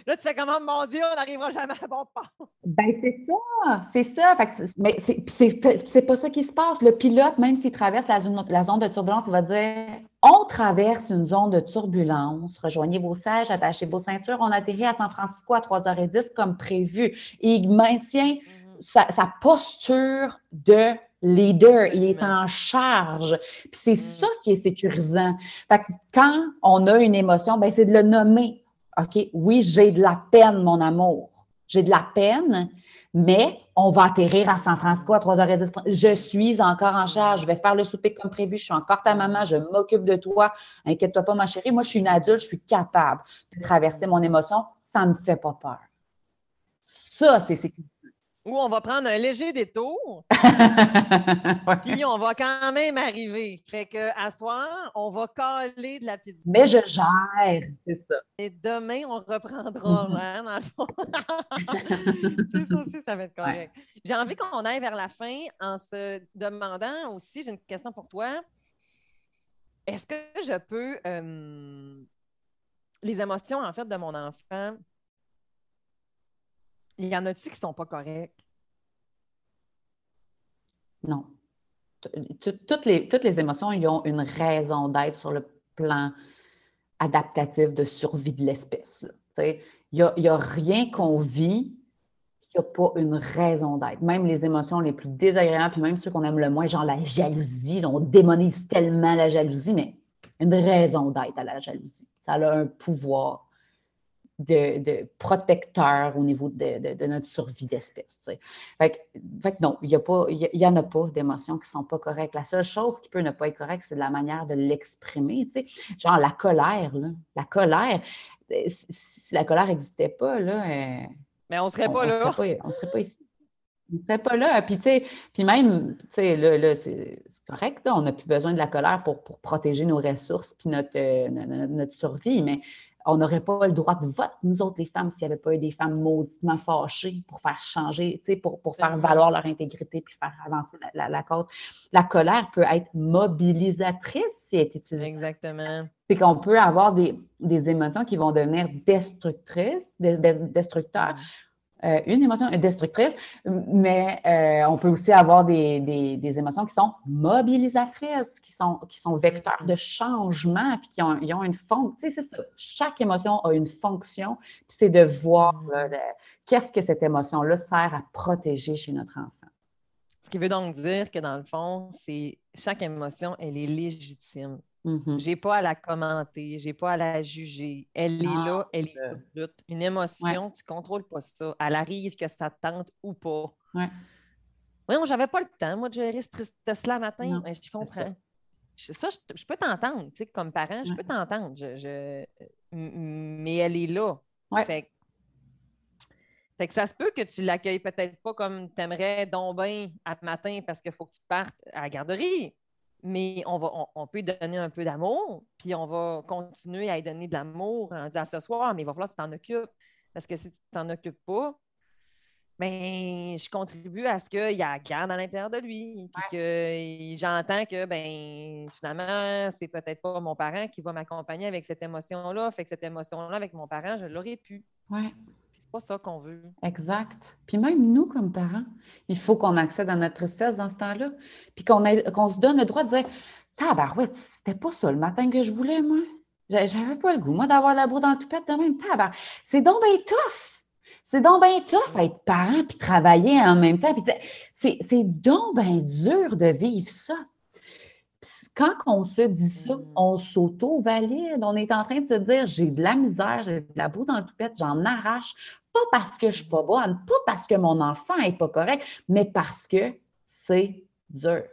Là, tu fais comment, mon Dieu, on n'arrivera jamais à bon port. Ben, c'est ça. C'est ça. mais c'est pas ça qui se passe. Le pilote, même s'il traverse la zone, la zone de turbulence, il va dire On traverse une zone de turbulence. Rejoignez vos sièges, attachez vos ceintures. On atterrit à San Francisco à 3h10 comme prévu. Et il maintient mm-hmm. sa, sa posture de leader, il est en charge. Puis c'est mm. ça qui est sécurisant. Fait que quand on a une émotion, ben c'est de le nommer. OK, oui, j'ai de la peine, mon amour. J'ai de la peine, mais on va atterrir à San Francisco à 3h10. Je suis encore en charge. Je vais faire le souper comme prévu. Je suis encore ta maman. Je m'occupe de toi. Inquiète-toi pas, ma chérie. Moi, je suis une adulte. Je suis capable de traverser mon émotion. Ça ne me fait pas peur. Ça, c'est sécurisant où on va prendre un léger détour, puis on va quand même arriver. Fait que à soir, on va caler de la pizza. Mais je gère, c'est ça. Et demain, on reprendra, hein, dans le fond. c'est ça aussi, ça va être correct. J'ai envie qu'on aille vers la fin en se demandant aussi, j'ai une question pour toi. Est-ce que je peux euh, les émotions en fait de mon enfant il y en a-tu qui ne sont pas corrects? Non. Toutes les, émotions, ils ont une raison d'être sur le plan adaptatif de survie de l'espèce. Il n'y a, rien qu'on vit qui n'a pas une raison d'être. Même les émotions les plus désagréables, puis même ceux qu'on aime le moins, genre la jalousie, on démonise tellement la jalousie, mais une raison d'être à la jalousie. Ça a un pouvoir de, protecteur au niveau de, notre survie d'espèce. Fait, fait, non, il n'y en a pas d'émotions qui ne sont pas correctes. La seule chose qui peut ne pas être correcte, c'est de la manière de l'exprimer. Genre la colère. La colère, euh, si la colère n'existait pas, là, euh, mais on ne serait pas là. on ne serait pas ici. On ne serait pas là. Puis, puis même, là, là c'est correct, on n'a plus besoin de la colère pour, protéger nos ressources puis notre, euh, notre survie, mais on n'aurait pas le droit de vote, nous autres, les femmes, s'il n'y avait pas eu des femmes mauditement fâchées pour faire changer, pour, pour faire valoir leur intégrité puis faire avancer la, cause. La colère peut être mobilisatrice si elle est utilisée. Exactement. C'est qu'on peut avoir des, des, émotions qui vont devenir destructrices, destructeurs, euh, une émotion est destructrice, mais euh, on peut aussi avoir des, émotions qui sont mobilisatrices, qui sont, qui sont vecteurs de changement, puis qui ont, ont une fonction. c'est ça. Chaque émotion a une fonction, puis c'est de voir mm. qu'est-ce que cette émotion-là sert à protéger chez notre enfant. Ce qui veut donc dire que dans le fond, c'est chaque émotion, elle est légitime. Je n'ai pas à la commenter, je n'ai pas à la juger. Elle est là, ah, elle est brute. Une émotion, tu ne contrôles pas ça. Elle arrive que ça te tente ou pas. Ouais. Oui, j'avais pas le temps, moi, de gérer ce tristesse-là matin. mais je comprends. Ça, je, peux t'entendre, tu sais, comme parent, je peux t'entendre. Je, Mais elle est là. Fait, fait que ça se peut que tu l'accueilles peut-être pas comme tu aimerais donc bien à matin parce qu'il faut que tu partes à la garderie mais on, va, on, peut donner un peu d'amour, puis on va continuer à lui donner de l'amour en disant ce soir, mais il va falloir que tu t'en occupes. Parce que si tu t'en occupes pas, ben, je contribue à ce qu'il y a la garde à l'intérieur de lui. Puis que j'entends que ben, finalement, c'est peut-être pas mon parent qui va m'accompagner avec cette émotion-là. Fait que cette émotion-là, avec mon parent, je l'aurais pu. Ouais pas ça qu'on veut. Exact. Puis même nous, comme parents, il faut qu'on accède à notre tristesse dans ce temps-là. Puis qu'on se donne le droit de dire Tabarouette, c'était pas ça le matin que je voulais, moi. J'avais pas le goût, moi, d'avoir la boue dans le toupette de même temps. C'est donc bien tough. C'est donc bien tough être parent puis travailler en même temps. C'est donc bien dur de vivre ça. Quand on se dit ça, mm. on s'auto-valide. On est en train de se dire j'ai de la misère, j'ai de la boue dans le toupette, j'en arrache. Pas parce que je suis pas bonne, pas parce que mon enfant n'est pas correct, mais parce que c'est dur.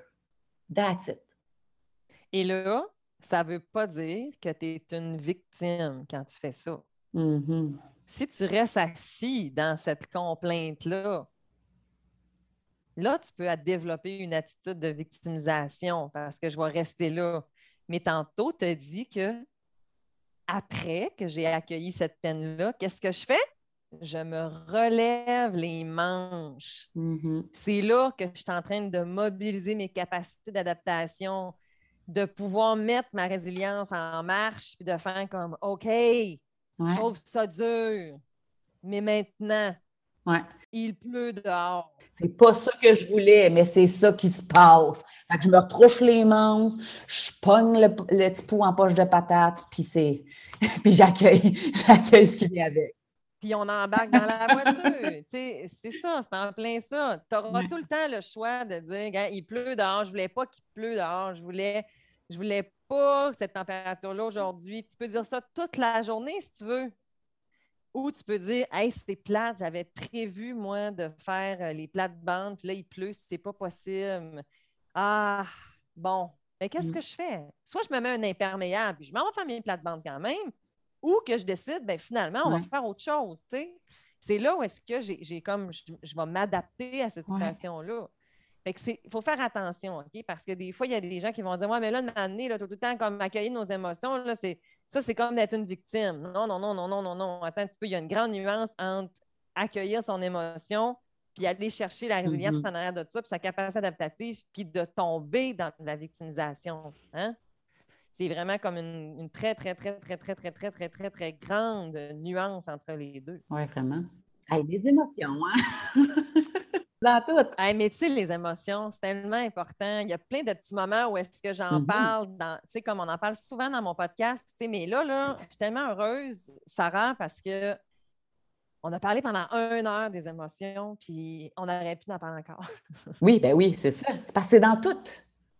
That's it. Et là, ça ne veut pas dire que tu es une victime quand tu fais ça. Mm-hmm. Si tu restes assis dans cette complainte-là, là, tu peux développer une attitude de victimisation parce que je vais rester là. Mais tantôt, tu as dit que après que j'ai accueilli cette peine-là, qu'est-ce que je fais? Je me relève les manches. Mm-hmm. C'est là que je suis en train de mobiliser mes capacités d'adaptation, de pouvoir mettre ma résilience en marche, puis de faire comme OK, je trouve ça dur, mais maintenant, il pleut dehors. C'est pas ça que je voulais, mais c'est ça qui se passe. Fait que je me retrouche les manches, je pogne le, petit pot en poche de patate, puis c'est. puis j'accueille, j'accueille ce qui vient avec. Puis on embarque dans la voiture. c'est ça, c'est en plein ça. Tu auras tout le temps le choix de dire il pleut dehors, je voulais pas qu'il pleut dehors, je voulais je voulais pas cette température-là aujourd'hui. Tu peux dire ça toute la journée si tu veux. Ou tu peux dire, hey, c'est plate, j'avais prévu, moi, de faire euh, les plates-bandes, puis là, il pleut, c'est pas possible. Ah, bon. Mais qu'est-ce mm. que je fais? Soit je me mets un imperméable, puis je m'en vais faire mes plates-bandes quand même, ou que je décide, ben finalement, on va faire autre chose, tu sais. C'est là où est-ce que j'ai comme, je, vais m'adapter à cette situation-là. Fait il faut faire attention, OK? Parce que des fois, il y a des gens qui vont dire Ouais, mais là, de là, tout le temps, comme accueillir nos émotions, là, c'est, ça, c'est comme d'être une victime. Non, non, non, non, non, non, non. Attends un petit peu, il y a une grande nuance entre accueillir son émotion puis aller chercher la résilience mm-hmm. en arrière de ça, puis sa capacité adaptative, puis de tomber dans la victimisation. Hein? C'est vraiment comme une, très, très, très, très, très, très, très, très, très, très grande nuance entre les deux. Oui, vraiment. Hey, des émotions, hein? dans tout. mais tu sais, les émotions, c'est tellement important. Il y a plein de petits moments où est-ce que j'en mm-hmm. parle, tu sais, comme on en parle souvent dans mon podcast, tu sais, mais là, là, je suis tellement heureuse, Sarah, parce que on a parlé pendant une heure des émotions, puis on aurait pu en parler encore. oui, ben oui, c'est ça. Parce que c'est dans tout.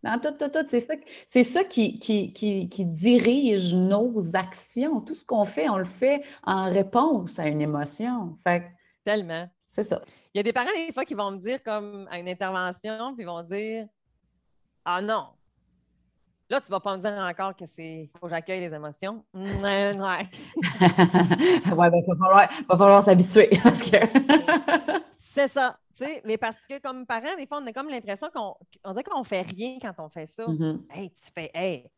Dans tout, tout, tout. C'est ça, c'est ça qui, qui, qui, qui, dirige nos actions. Tout ce qu'on fait, on le fait en réponse à une émotion. Fait Tellement. C'est ça. Il y a des parents, des fois, qui vont me dire, comme à une intervention, puis ils vont dire Ah non, Là, tu ne vas pas me dire encore que c'est faut que j'accueille les émotions. ouais. ouais, ben, il va falloir, falloir s'habituer. c'est ça. mais parce que comme parents, des fois, on a comme l'impression qu'on on dit qu'on fait rien quand on fait ça. Mm-hmm. Hey, tu fais hey,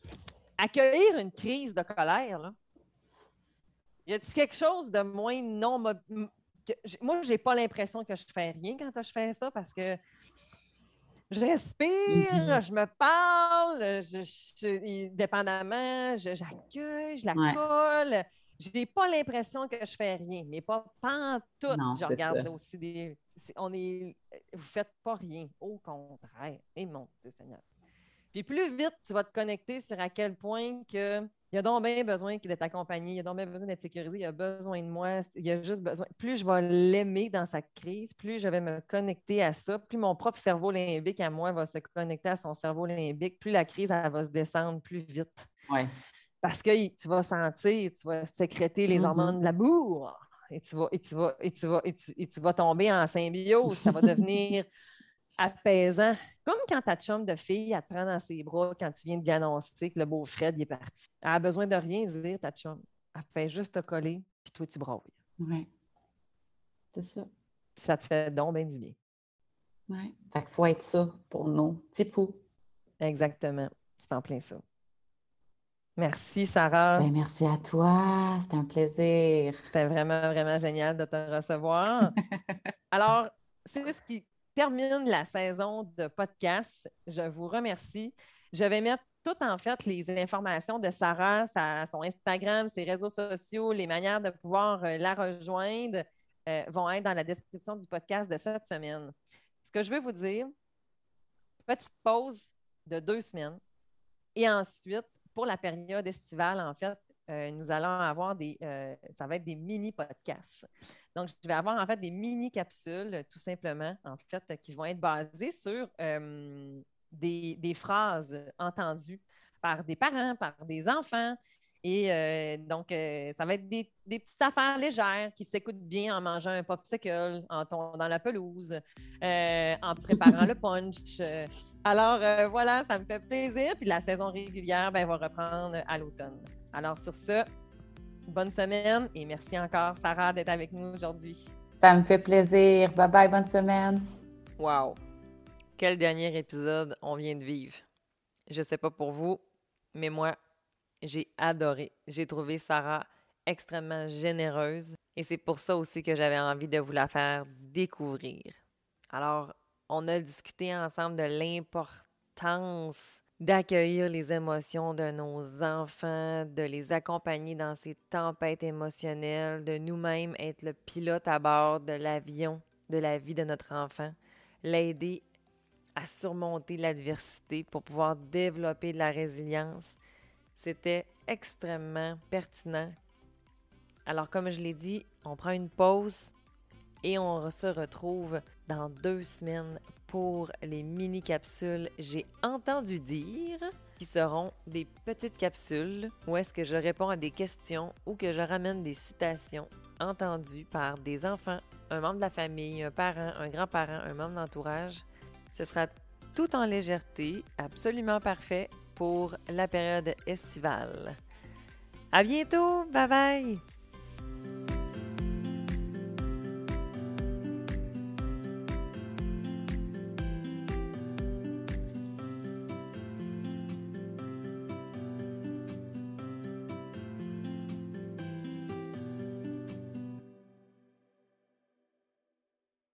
accueillir une crise de colère, là. Y a-t-il quelque chose de moins non moi, je n'ai pas l'impression que je fais rien quand je fais ça parce que je respire, mm-hmm. je me parle, je, dépendamment, j'accueille, je, la colle. Je n'ai pas l'impression que je fais rien, mais pas, pas tout. je regarde aussi des. on est, vous ne faites pas rien, au contraire. Et mon Dieu Seigneur. Puis plus vite tu vas te connecter sur à quel point que il a donc bien besoin d'être accompagné, il a donc bien besoin d'être sécurisé, il a besoin de moi, il a juste besoin. Plus je vais l'aimer dans sa crise, plus je vais me connecter à ça, plus mon propre cerveau limbique à moi va se connecter à son cerveau limbique, plus la crise elle va se descendre plus vite. Parce que tu vas sentir, tu vas sécréter les mm-hmm. hormones de l'amour et tu vas, et tu vas, et tu vas, et tu vas tomber en symbiose. Ça va devenir apaisant. Comme quand ta chum de fille, elle te prend dans ses bras quand tu viens d'y annoncer que le beau Fred est parti. Elle a besoin de rien dire, ta chum. Elle fait juste te coller, puis toi, tu brailles. Oui. C'est ça. Puis ça te fait donc bien du bien. Oui. Fait qu'il faut être ça pour nos petits poux. Exactement. C'est en plein ça. Merci, Sarah. Ben, merci à toi. C'était un plaisir. C'était vraiment, vraiment génial de te recevoir. Alors, c'est ce qui termine la saison de podcast. Je vous remercie. Je vais mettre tout en fait les informations de Sarah, son Instagram, ses réseaux sociaux, les manières de pouvoir euh, la rejoindre euh, vont être dans la description du podcast de cette semaine. Ce que je veux vous dire, petite pause de deux semaines et ensuite, pour la période estivale, en fait, euh, nous allons avoir des, ça va être des mini podcasts. Donc, je vais avoir en fait des mini capsules, tout simplement, en fait, qui vont être basées sur des, phrases entendues par des parents, par des enfants, et euh, donc, euh, ça va être des, petites affaires légères qui s'écoutent bien en mangeant un popsicle, en tombant dans la pelouse, euh, en préparant le punch. Alors, voilà, ça me fait plaisir. Puis la saison régulière ben, va reprendre à l'automne. Alors, sur ce, bonne semaine et merci encore, Sarah, d'être avec nous aujourd'hui. Ça me fait plaisir. Bye bye, bonne semaine. Wow! Quel dernier épisode on vient de vivre. Je sais pas pour vous, mais moi, j'ai adoré. J'ai trouvé Sarah extrêmement généreuse et c'est pour ça aussi que j'avais envie de vous la faire découvrir. Alors, on a discuté ensemble de l'importance d'accueillir les émotions de nos enfants, de les accompagner dans ces tempêtes émotionnelles, de nous-mêmes être le pilote à bord de l'avion de la vie de notre enfant, l'aider à surmonter l'adversité pour pouvoir développer de la résilience c'était extrêmement pertinent. Alors, comme je l'ai dit, on prend une pause et on se retrouve dans deux semaines pour les mini-capsules J'ai entendu dire qui seront des petites capsules où est-ce que je réponds à des questions ou que je ramène des citations entendues par des enfants, un membre de la famille, un parent, un grand-parent, un membre d'entourage. Ce sera tout en légèreté, absolument parfait pour la période estivale. À bientôt! Bye bye!